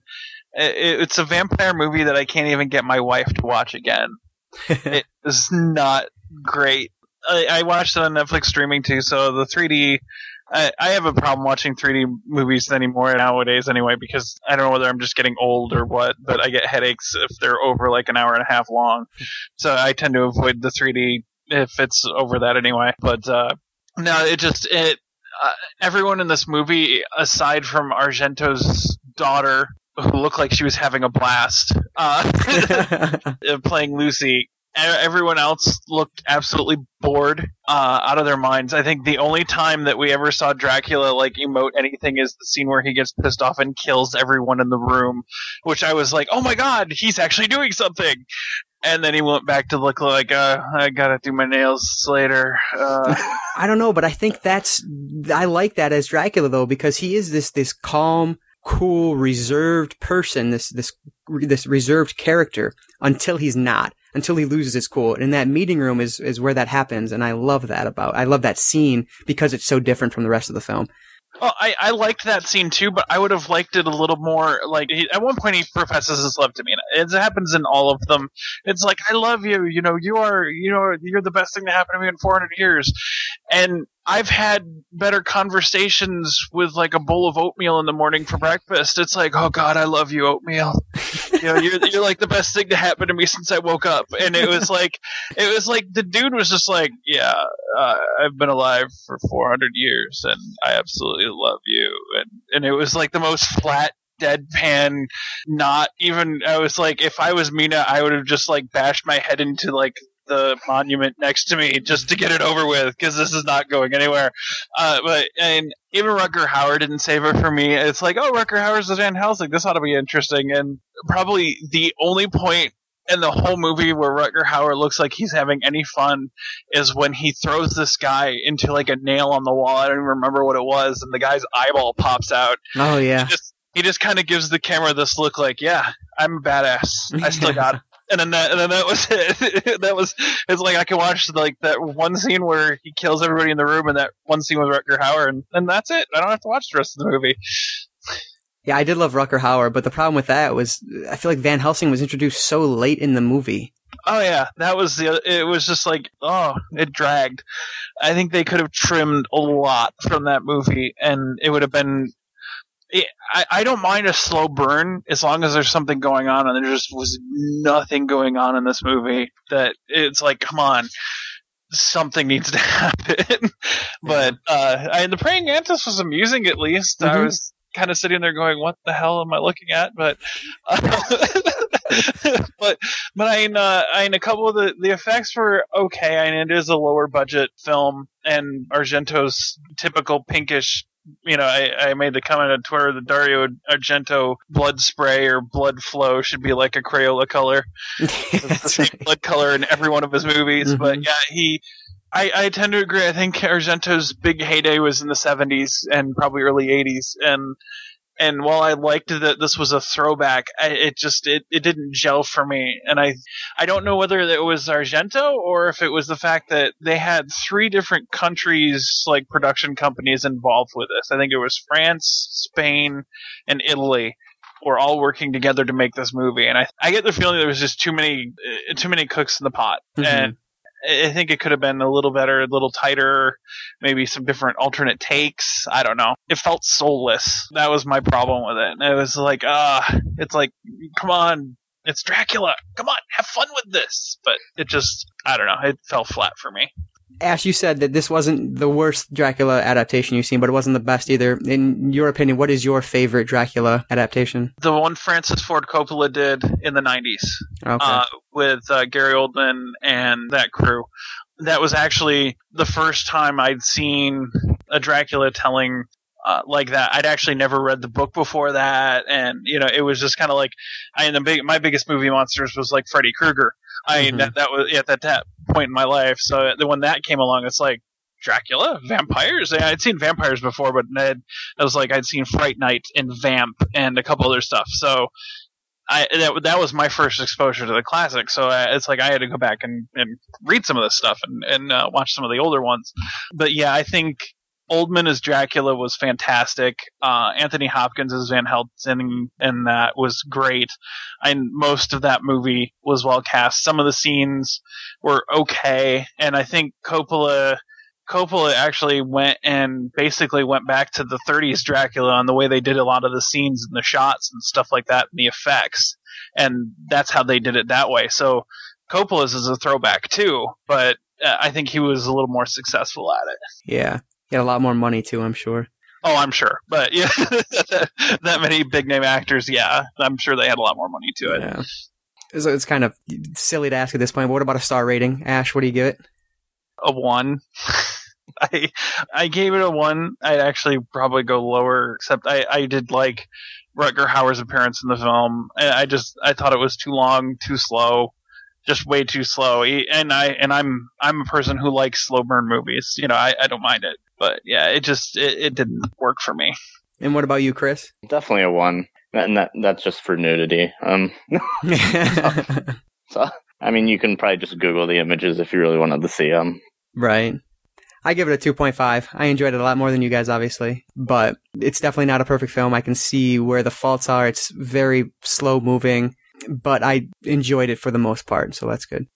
it, it's a vampire movie that I can't even get my wife to watch again. (laughs) it is not great. I, I watched it on Netflix streaming too, so the 3D I, I have a problem watching 3D movies anymore nowadays anyway because I don't know whether I'm just getting old or what, but I get headaches if they're over like an hour and a half long. So I tend to avoid the 3D if it's over that anyway. But uh, no, it just it uh, everyone in this movie aside from Argento's daughter who looked like she was having a blast uh, (laughs) (laughs) playing Lucy everyone else looked absolutely bored uh, out of their minds. I think the only time that we ever saw Dracula like emote anything is the scene where he gets pissed off and kills everyone in the room, which I was like, "Oh my god, he's actually doing something!" And then he went back to look like, uh, "I gotta do my nails later." Uh, (laughs) I don't know, but I think that's I like that as Dracula though because he is this this calm cool, reserved person, this this this reserved character until he's not until he loses his cool. And that meeting room is, is where that happens. And I love that about, I love that scene because it's so different from the rest of the film. Well, I, I liked that scene too, but I would have liked it a little more. Like he, at one point, he professes his love to me, and it happens in all of them. It's like I love you. You know, you are. You know, you're the best thing to happen to me in 400 years. And I've had better conversations with like a bowl of oatmeal in the morning for breakfast. It's like, oh God, I love you, oatmeal. you know, you're you're like the best thing to happen to me since I woke up. And it was like, it was like the dude was just like, yeah, uh, I've been alive for 400 years, and I absolutely love you. And and it was like the most flat deadpan, not even. I was like, if I was Mina, I would have just like bashed my head into like the monument next to me just to get it over with because this is not going anywhere. Uh, but and even Rutger Hauer didn't save it for me. It's like, oh, Rutger Hauer's the Van Helsing. This ought to be interesting. And probably the only point in the whole movie where Rutger Hauer looks like he's having any fun is when he throws this guy into like a nail on the wall. I don't even remember what it was, and the guy's eyeball pops out. Oh yeah. He just, he just kind of gives the camera this look like, yeah, I'm a badass. I still (laughs) got it. And then that, and then that was (laughs) it. that was it's like I can watch like that one scene where he kills everybody in the room, and that one scene with Rutger Hauer, and, and that's it. I don't have to watch the rest of the movie. Yeah, I did love Rutger Hauer, but the problem with that was I feel like Van Helsing was introduced so late in the movie. Oh yeah, that was the. It was just like oh, it dragged. I think they could have trimmed a lot from that movie, and it would have been. I, I don't mind a slow burn as long as there's something going on, and there just was nothing going on in this movie. That it's like, come on, something needs to (laughs) happen. but uh, I, the praying mantis was amusing at least. I Mhm. was kind of sitting there going, "What the hell am I looking at?" But, uh, (laughs) but, but I mean, uh, I mean, a couple of the the effects were okay. I mean, it is a lower budget film, and Argento's typical pinkish. You know, I, I made the comment on Twitter that Dario Argento blood spray or blood flow should be like a Crayola color. (laughs) It's the same right. blood color in every one of his movies. But Mhm. yeah, he. I, I tend to agree. I think Argento's big heyday was in the '70s and probably early '80s, and and while I liked that this was a throwback, I, it just it, it didn't gel for me. And I I don't know whether it was Argento or if it was the fact that they had three different countries like production companies involved with this. I think it was France, Spain, and Italy were all working together to make this movie. And I I get the feeling there was just too many uh, too many cooks in the pot. Mhm. And I think it could have been a little better, a little tighter, maybe some different alternate takes. I don't know. It felt soulless. That was my problem with it. It was like, ah, it's like, come on, it's Dracula. Come on, have fun with this. But it just, I don't know. It fell flat for me. Ashe, you said that this wasn't the worst Dracula adaptation you've seen, but it wasn't the best either. In your opinion, what is your favorite Dracula adaptation? The one Francis Ford Coppola did in the 90s. Okay. uh, with uh, Gary Oldman and that crew. That was actually the first time I'd seen a Dracula telling uh, like that. I'd actually never read the book before that, and you know, it was just kind of like I mean, the big my biggest movie monsters was like Freddy Krueger. I mean, Mhm. that, that was at that, that point in my life. So when that came along, it's like. Dracula, vampires. I'd seen vampires before, but Ned, I was like, I'd seen Fright Night and Vamp and a couple other stuff. So I that that was my first exposure to the classic. So uh, it's like I had to go back and, and read some of this stuff and and uh, watch some of the older ones. But yeah, I think Oldman as Dracula was fantastic. Uh, Anthony Hopkins as Van Helsing and that was great. And most of that movie was well cast. Some of the scenes were okay, and I think Coppola. Coppola actually went and basically went back to the 30s Dracula on the way they did a lot of the scenes and the shots and stuff like that and the effects. And that's how they did it that way. So Coppola's is a throwback too, but uh, I think he was a little more successful at it. yeah. He had a lot more money too, I'm sure. Oh, I'm sure. But yeah, (laughs) that many big name actors, yeah, I'm sure they had a lot more money to it. Yeah. So it's kind of silly to ask at this point, but what about a star rating? Ashe, what do you give it? A one. (laughs) I I gave it a one. I'd actually probably go lower, except I, I did like Rutger Hauer's appearance in the film. I just I thought it was too long, too slow, just way too slow. And I and I'm I'm a person who likes slow burn movies. You know, I, I don't mind it, but yeah, it just it, it didn't work for me. And what about you, Chris? Definitely a one. And that that's just for nudity. Um, (laughs) so I mean, you can probably just Google the images if you really wanted to see them. right. I give it a 2.5. I enjoyed it a lot more than you guys, obviously, but it's definitely not a perfect film. I can see where the faults are. It's very slow moving, but I enjoyed it for the most part, so that's good.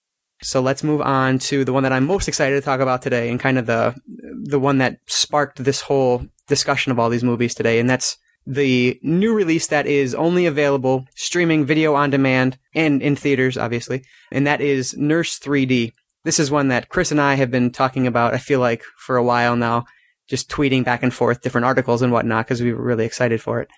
So let's move on to the one that I'm most excited to talk about today and kind of the the one that sparked this whole discussion of all these movies today, and that's the new release that is only available streaming video on demand and in theaters, obviously, and that is Nurse 3D. This is one that Chris and I have been talking about, I feel like, for a while now, just tweeting back and forth different articles and whatnot because we were really excited for it.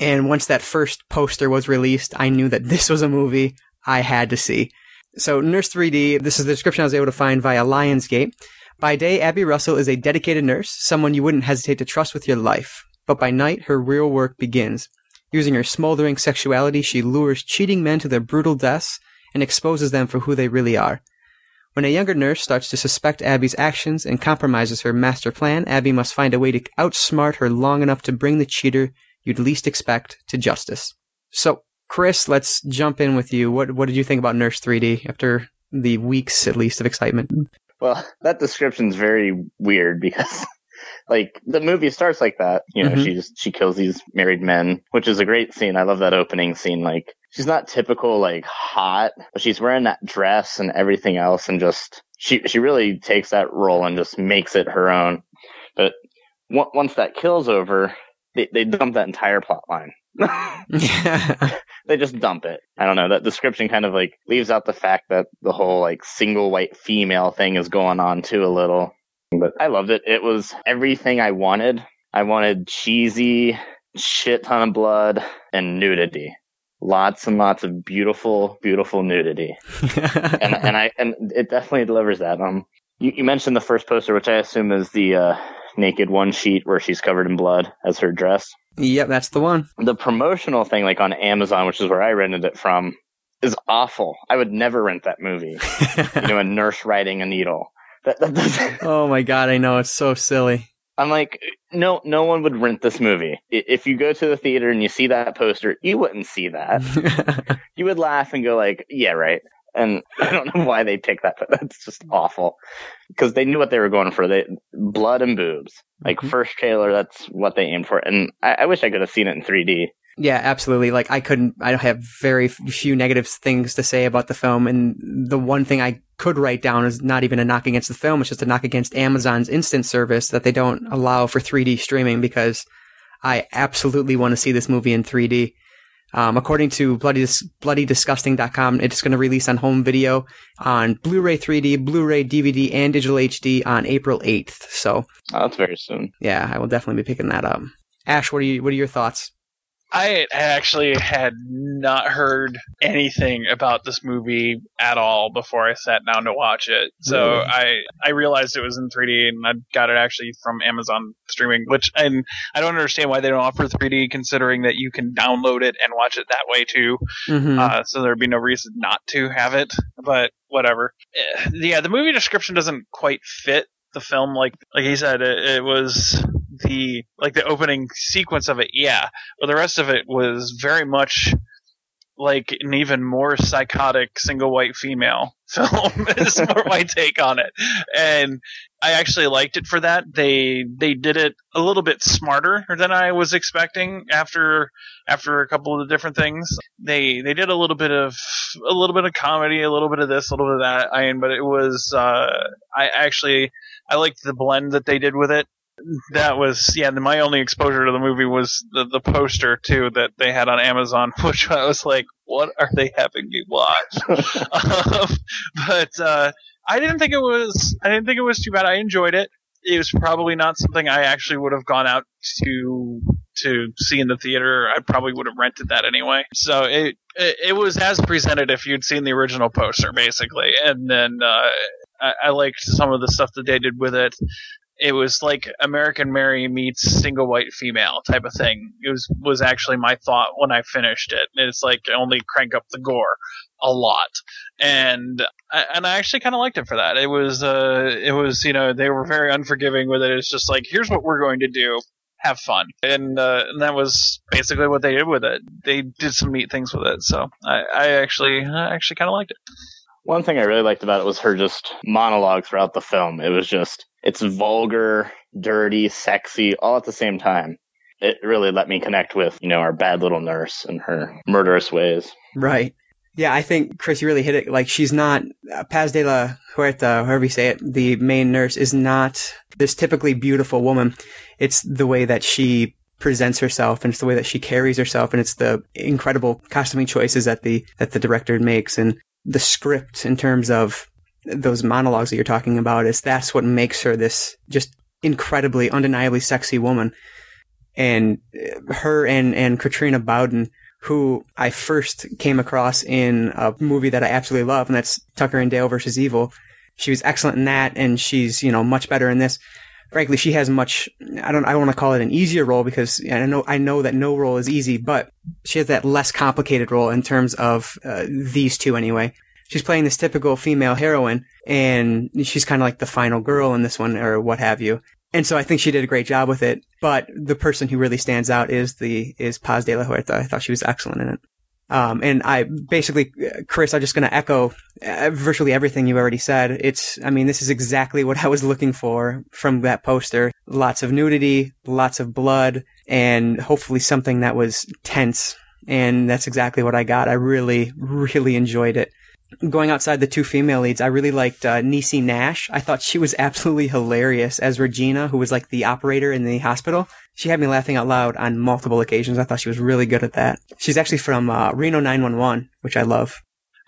And once that first poster was released, I knew that this was a movie I had to see. So Nurse 3D, this is the description I was able to find via Lionsgate. By day, Abby Russell is a dedicated nurse, someone you wouldn't hesitate to trust with your life. But by night, her real work begins. Using her smoldering sexuality, she lures cheating men to their brutal deaths and exposes them for who they really are. When a younger nurse starts to suspect Abby's actions and compromises her master plan, Abby must find a way to outsmart her long enough to bring the cheater you'd least expect to justice. So, Chris, let's jump in with you. What what did you think about Nurse 3D after the weeks at least of excitement? Well, that description's very weird because (laughs) like the movie starts like that. You know, Mhm. she just she kills these married men, which is a great scene. I love that opening scene. Like she's not typical like hot, but she's wearing that dress and everything else, and just she she really takes that role and just makes it her own. But on- once that kill's over, they they dump that entire plot line. Yeah. (laughs) they just dump it. I don't know. That description kind of like leaves out the fact that the whole like single white female thing is going on too a little. But I loved it. It was everything I wanted. I wanted cheesy, shit ton of blood, and nudity. Lots and lots of beautiful, beautiful nudity. And and I and it definitely delivers that. Um you, you mentioned the first poster, which I assume is the uh naked one sheet where she's covered in blood as her dress yep, that's the one. the promotional thing like on Amazon, which is where I rented it from, is awful. I would never rent that movie. (laughs) You know, a nurse riding a needle. That, that (laughs) oh my god, I know it's so silly. I'm like, no, no one would rent this movie. If you go to the theater and you see that poster, you wouldn't see that. (laughs) You would laugh and go like, yeah, right. And (laughs) I don't know why they picked that, but that's just awful because they knew what they were going for. They blood and boobs. Like Mhm. first trailer, that's what they aimed for. And I, I wish I could have seen it in 3D. Yeah, absolutely. Like I couldn't, I have very few negative things to say about the film. And the one thing I could write down is not even a knock against the film. It's just a knock against Amazon's instant service that they don't allow for 3D streaming because I absolutely want to see this movie in 3D. Um, according to bloody, bloodydisgusting.com, it's going to release on home video on Blu-ray 3D, Blu-ray, DVD, and digital HD on April 8th. So Oh, that's very soon. yeah, I will definitely be picking that up. Ashe, what are you, what are your thoughts? I actually had not heard anything about this movie at all before I sat down to watch it. So Really? I I realized it was in 3D and I got it actually from Amazon streaming, which and I don't understand why they don't offer 3D considering that you can download it and watch it that way too. Mm-hmm. Uh, so there'd be no reason not to have it, but whatever. Eh, Yeah, the movie description doesn't quite fit the film. Like, like he said, it, it was the, like the opening sequence of it. Yeah. But the rest of it was very much like an even more psychotic single white female (laughs) film (laughs) is more my take on it. And I actually liked it for that. They, they did it a little bit smarter than I was expecting after, after a couple of the different things they they did a little bit of a little bit of comedy, a little bit of this, a little bit of that. I but it was uh, I actually I liked the blend that they did with it. That was yeah. My only exposure to the movie was the the poster too that they had on Amazon, (laughs) which I was like, what are they having me watch? (laughs) um, but uh, I didn't think it was I didn't think it was too bad. I enjoyed it. It was probably not something I actually would have gone out to to see in the theater. I probably would have rented that anyway. So it it, it was as presented if you'd seen the original poster, basically. And then uh, I, I liked some of the stuff that they did with it. It was like American Mary meets single white female type of thing. It was was actually my thought when I finished it. It's like only crank up the gore a lot, and I, and I actually kind of liked it for that. It was uh it was you know they were very unforgiving with it. It's just like here's what we're going to do have fun. And, uh, and that was basically what they did with it. They did some neat things with it. So I, I actually, I actually kind of liked it. One thing I really liked about it was her just monologue throughout the film. It was just, it's vulgar, dirty, sexy, all at the same time. It really let me connect with, you know, our bad little nurse and her murderous ways. Right. Yeah, I think Chris, you really hit it. Like she's not uh, Paz de la Huerta, however you say it. The main nurse is not this typically beautiful woman. It's the way that she presents herself, and it's the way that she carries herself, and it's the incredible costuming choices that the that the director makes, and the script in terms of those monologues that you're talking about. Is that's what makes her this just incredibly, undeniably sexy woman. and uh, her and and Katrina Bowden, who I first came across in a movie that I absolutely love, and that's Tucker and Dale versus Evil. She was excellent in that, and she's you know much better in this. Frankly, she has much. I don't. I don't want to call it an easier role because I know. I know that no role is easy, but she has that less complicated role in terms of uh, these two anyway. She's playing this typical female heroine, and she's kind of like the final girl in this one, or what have you. And so I think she did a great job with it. But the person who really stands out is the is Paz de la Huerta. I thought she was excellent in it. Um, and I basically, Chris, I'm just going to echo uh, virtually everything you already said. It's, I mean, this is exactly what I was looking for from that poster. Lots of nudity, lots of blood, and hopefully something that was tense. And that's exactly what I got. I really, really enjoyed it going outside the two female leads, I really liked uh, Niecy Nash. I thought she was absolutely hilarious as Regina, who was like the operator in the hospital. She had me laughing out loud on multiple occasions. I thought she was really good at that. She's actually from uh, Reno 911, which I love.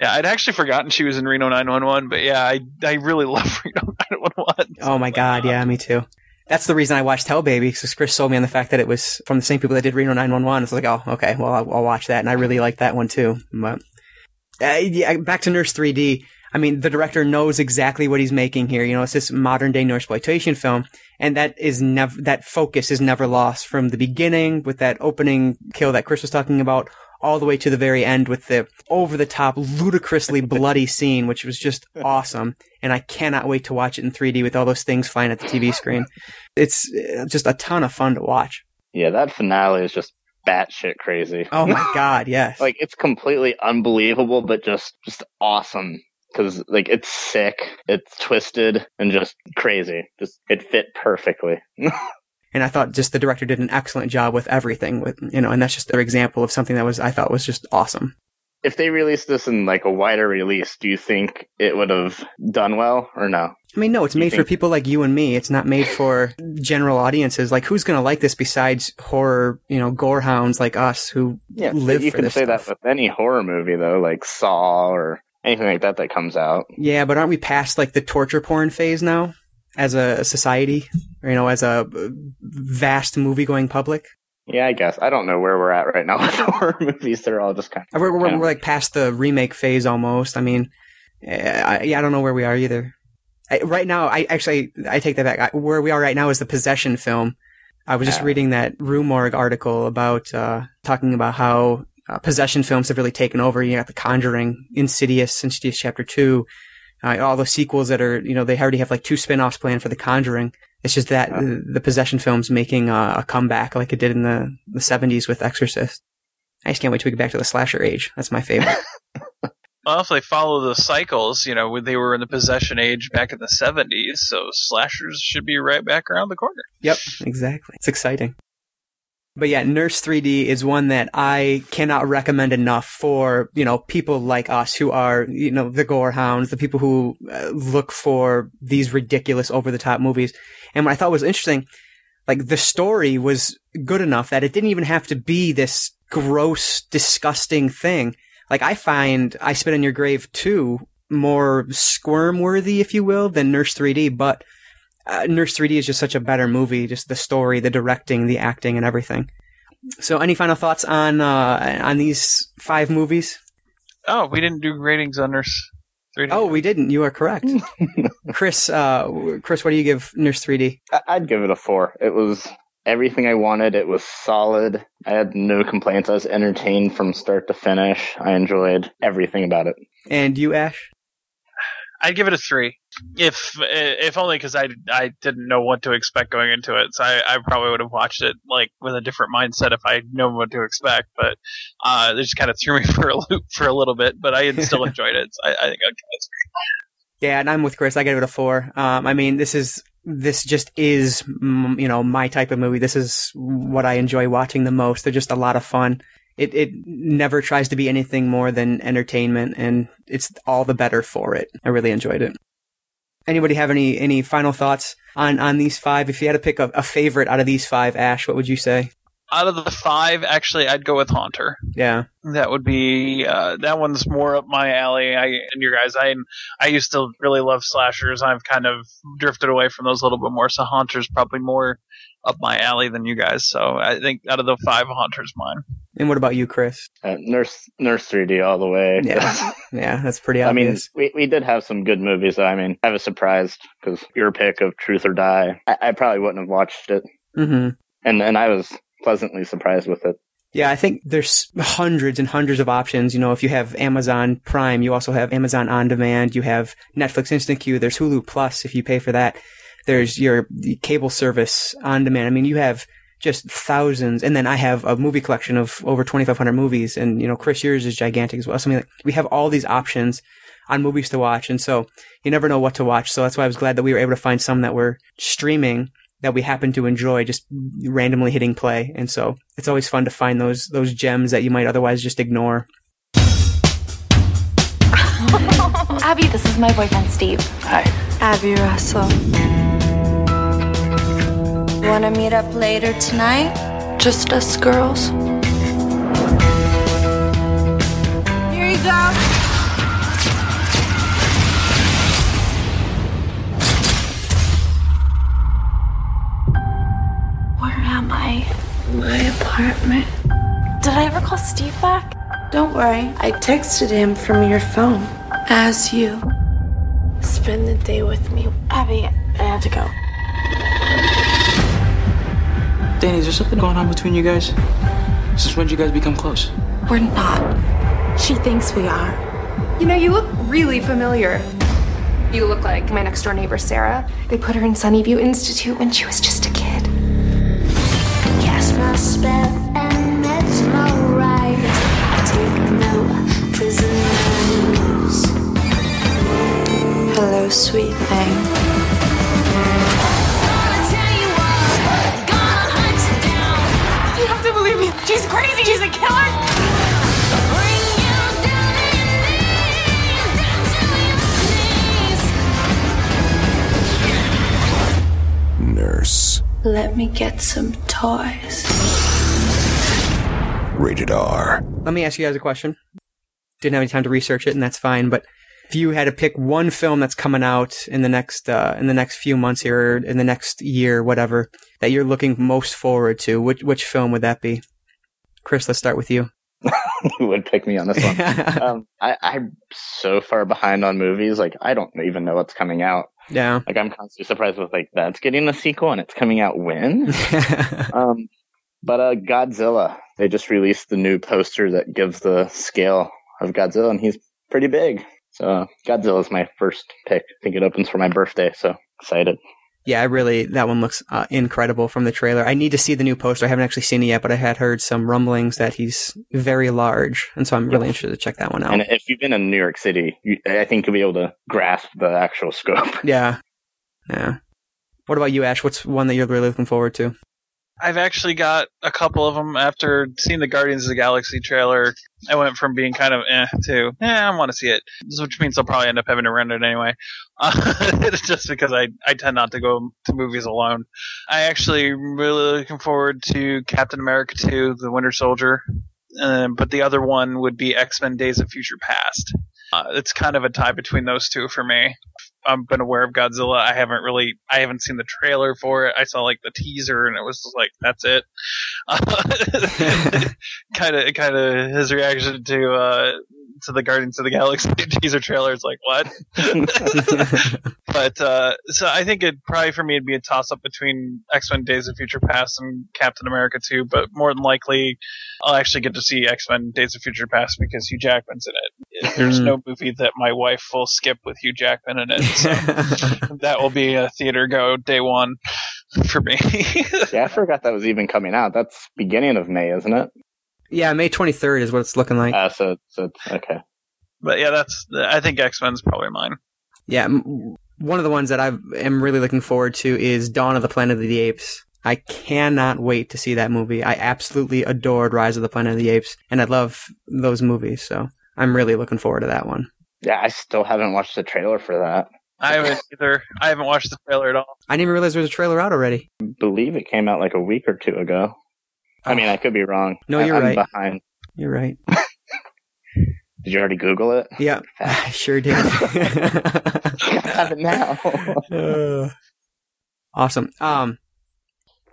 Yeah, I'd actually forgotten she was in Reno 911, but yeah, I I really (laughs) love Reno 911. Oh my god, yeah, me too. That's the reason I watched Hell Baby, because Chris sold me on the fact that it was from the same people that did Reno 911. It's like, oh, okay, well, I'll, I'll watch that, and I really like that one too. But uh, yeah, back to Nurse 3D. I mean, the director knows exactly what he's making here. You know, it's this modern day nurse exploitation film, and that is never that focus is never lost from the beginning with that opening kill that Chris was talking about, all the way to the very end with the over the top, ludicrously (laughs) bloody scene, which was just awesome. And I cannot wait to watch it in 3D with all those things flying at the TV screen. It's uh, just a ton of fun to watch. Yeah, that finale is just batshit crazy. Oh my (laughs) god, yes. like it's completely unbelievable, but just just awesome because like it's sick, it's twisted, and just crazy. Just it fit perfectly. (laughs) and I thought just the director did an excellent job with everything. With you know, and that's just their example of something that was I thought was just awesome. If they released this in like a wider release, do you think it would have done well or no? I mean, no, it's made for people like you and me. It's not made for general audiences. Like, who's going to like this besides horror, you know, gore hounds like us who live. yeah, live you can say stuff? that with any horror movie though, like Saw or anything like that that comes out. Yeah, but aren't we past like the torture porn phase now as a society? Or, you know, as a vast movie going public? Yeah, I guess I don't know where we're at right now (laughs) with horror movies. They're all just kind of We're, we're, we're like past the remake phase almost. I mean, eh, I, yeah, I don't know where we are either. I, right now, I actually I take that back. I, where we are right now is the possession film. I was just Yeah. reading that Rue Morgue article about uh, talking about how uh, possession films have really taken over. You got The Conjuring, Insidious, Insidious Chapter Two, uh, all the sequels that are you know they already have like two spin-offs planned for The Conjuring. It's just that Yeah. the, the possession films making a, a comeback like it did in the the seventies with Exorcist. I just can't wait to get back to the slasher age. That's my favorite. (laughs) Well, if they follow the cycles, you know, when they were in the possession age back in the 70s, so slashers should be right back around the corner. Yep, exactly. It's exciting. But yeah, Nurse 3D is one that I cannot recommend enough for, you know, people like us who are, you know, the gore hounds, the people who uh, look for these ridiculous over the top movies. And what I thought was interesting, like the story was good enough that it didn't even have to be this gross, disgusting thing. Like I find I Spit on Your Grave 2 more squirm worthy, if you will, than Nurse 3D, but uh, Nurse 3D is just such a better movie, just the story, the directing, the acting, and everything. So, any final thoughts on uh, on these five movies? Oh, we didn't do ratings on Nurse 3D. Oh, we didn't. You are correct, (laughs) Chris. Uh, Chris, what do you give Nurse 3D? I'd give it a four. It was everything I wanted. It was solid. I had no complaints. I was entertained from start to finish. I enjoyed everything about it. And you, Ashe? I'd give it a three, if if only because I I didn't know what to expect going into it. So I, I probably would have watched it like with a different mindset if I known what to expect. But uh, they just kind of threw me (laughs) for a loop for a little bit. But I still (laughs) enjoyed it. So I, I think I'd give it a three. Yeah, and I'm with Chris. I gave it a four. Um, I mean, this is this just is you know my type of movie. This is what I enjoy watching the most. They're just a lot of fun. It it never tries to be anything more than entertainment, and it's all the better for it. I really enjoyed it. Anybody have any any final thoughts on on these five? If you had to pick a, a favorite out of these five, Ashe, what would you say? Out of the five, actually, I'd go with Haunter. Yeah, That would be uh, that one's more up my alley. I and your guys, I I used to really love slashers. I've kind of drifted away from those a little bit more. So Haunter's probably more up my alley than you guys. So I think out of the five, Haunter's mine. And what about you, Chris? Uh, Nurse Nurse 3D all the way. Yeah. (laughs) Yeah, that's pretty obvious. I mean, we, we did have some good movies. I mean, I was surprised because your pick of Truth or Die, I, I probably wouldn't have watched it, hmm and and I was pleasantly surprised with it. Yeah, I think there's hundreds and hundreds of options. You know, if you have Amazon Prime, you also have Amazon On Demand. You have Netflix Instant Queue. There's Hulu Plus if you pay for that. There's your the cable service on demand. I mean, you have just thousands. And then I have a movie collection of over 2,500 movies. And, you know, Chris, yours is gigantic as well. So I mean, like, we have all these options on movies to watch. And so you never know what to watch. So that's why I was glad that we were able to find some that were streaming that we happen to enjoy just randomly hitting play. And so it's always fun to find those, those gems that you might otherwise just ignore. (laughs) Abby, this is my boyfriend Steve. Hi. Abby Russell. Wanna meet up later tonight? Just us girls. Here you go. Where am I? My apartment. Did I ever call Steve back? Don't worry, I texted him from your phone. As you. Spend the day with me. Abby, I have to go. Danny, is there something going on between you guys? Since when did you guys become close? We're not. She thinks we are. You know, you look really familiar. You look like my next door neighbor, Sarah. They put her in Sunnyview Institute when she was just a kid. Cast my spell and mesmerize. Take no prisoners. Hello, sweet thing. Believe me. She's crazy. She's a killer. Nurse. Let me get some toys. Rated R. Let me ask you guys a question. Didn't have any time to research it, and that's fine. But if you had to pick one film that's coming out in the next uh, in the next few months here, or in the next year, whatever, that you're looking most forward to, which which film would that be? Chris, let's start with you. Who (laughs) would pick me on this one? (laughs) um, I, I'm so far behind on movies. Like, I don't even know what's coming out. yeah. Like, I'm constantly surprised with like that's getting a sequel and it's coming out when. (laughs) um, but uh, Godzilla. They just released the new poster that gives the scale of Godzilla, and he's pretty big. So Godzilla is my first pick. I think it opens for my birthday, so excited. Yeah, I really that one looks uh, incredible from the trailer. I need to see the new poster. I haven't actually seen it yet, but I had heard some rumblings that he's very large, and so I'm really interested to check that one out. And if you've been in New York City, you, I think you'll be able to grasp the actual scope. (laughs) Yeah, yeah. What about you, Ashe? What's one that you're really looking forward to? I've actually got a couple of them after seeing the Guardians of the Galaxy trailer. I went from being kind of eh to eh, I want to see it, which means I'll probably end up having to rent it anyway. (laughs) Uh, just because I I tend not to go to movies alone. I actually really looking forward to Captain America 2: The Winter Soldier, um, but the other one would be X Men: Days of Future Past. Uh, it's kind of a tie between those two for me. I've been aware of Godzilla. I haven't really, I haven't seen the trailer for it. I saw like the teaser, and it was just like, that's it. Kind of, kind of his reaction to uh, to the Guardians of the Galaxy (laughs) teaser trailer is like, what? (laughs) but uh, so I think it probably for me it'd be a toss up between X Men: Days of Future Past and Captain America 2, but more than likely I'll actually get to see X Men: Days of Future Past because Hugh Jackman's in it. There's Mm. no movie that my wife will skip with Hugh Jackman in it, so (laughs) that will be a theater go day one for me. (laughs) yeah, I forgot that was even coming out. That's beginning of May, isn't it? yeah, May 23rd is what it's looking like. Uh, so, so okay. but yeah, that's I think X Men's probably mine. Yeah, one of the ones that I am really looking forward to is Dawn of the Planet of the Apes. I cannot wait to see that movie. I absolutely adored Rise of the Planet of the Apes, and I love those movies, so I'm really looking forward to that one. Yeah, I still haven't watched the trailer for that. I haven't either. I haven't watched the trailer at all. I didn't even realize there was a trailer out already. I believe it came out like a week or two ago. I mean, I could be wrong. No, you're I'm right. behind. You're right. (laughs) Did you already Google it? Yeah, I (laughs) sure did. (laughs) I have it now. Uh, awesome. Um,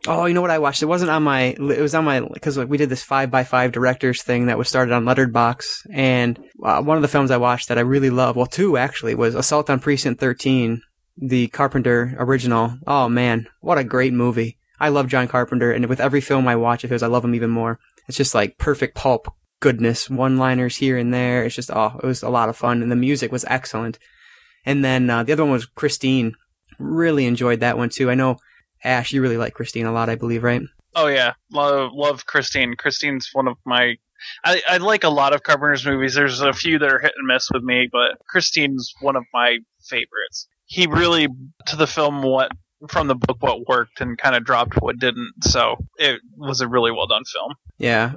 Oh, you know what I watched? It wasn't on my. It was on my because like we did this five by five directors thing that was started on Letterboxd, and uh, one of the films I watched that I really love, well, two actually, was Assault on Precinct Thirteen, the Carpenter original. Oh man, what a great movie! I love John Carpenter, and with every film I watch of his, I love him even more. It's just like perfect pulp goodness, one liners here and there. It's just oh, it was a lot of fun, and the music was excellent. And then uh, the other one was Christine. Really enjoyed that one too. I know Ashe, you really like Christine a lot, I believe, right? Oh yeah, love love Christine. Christine's one of my. I, I like a lot of Carpenter's movies. There's a few that are hit and miss with me, but Christine's one of my favorites. He really to the film what from the book what worked and kind of dropped what didn't. So it was a really well done film. Yeah.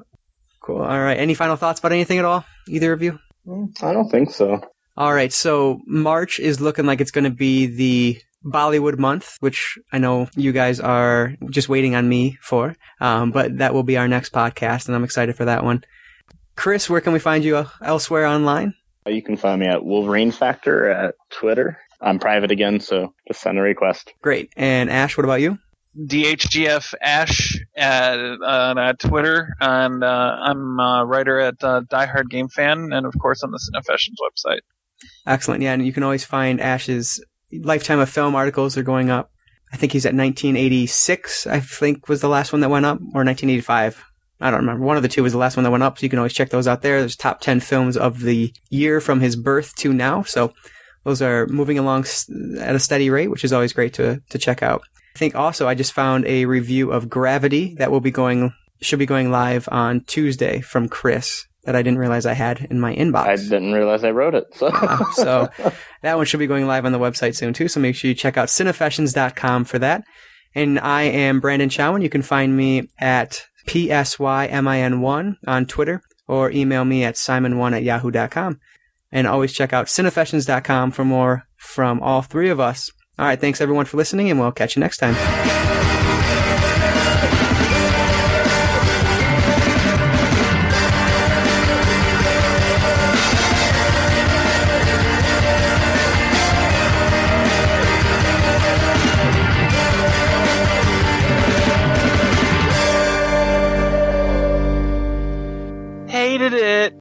Cool. All right. Any final thoughts about anything at all? Either of you? Mm, I don't think so. All right. So March is looking like it's going to be the Bollywood month, which I know you guys are just waiting on me for. Um, but that will be our next podcast, and I'm excited for that one. Chris, where can we find you elsewhere online? You can find me at Wolverine Factor at Twitter. I'm private again, so just send a request. Great. And Ashe, what about you? DHGF Ash at, uh, at Twitter, and uh, I'm a writer at uh, Die Hard Game Fan, and of course on the Cinefessions website. Excellent. Yeah, and you can always find Ashe's lifetime of film articles are going up. I think he's at 1986. I think was the last one that went up, or 1985. I don't remember. One of the two was the last one that went up, so you can always check those out there. There's top 10 films of the year from his birth to now. So those are moving along at a steady rate, which is always great to, to check out. I think also I just found a review of Gravity that will be going, should be going live on Tuesday from Chris that I didn't realize I had in my inbox. I didn't realize I wrote it. So, so (laughs) that one should be going live on the website soon too. So make sure you check out cinefessions.com for that. And I am Branden Chowen. You can find me at PSYMIN1 on Twitter or email me at simon1 at yahoo.com. And always check out cinefessions.com for more from all three of us. All right. Thanks everyone for listening and we'll catch you next time.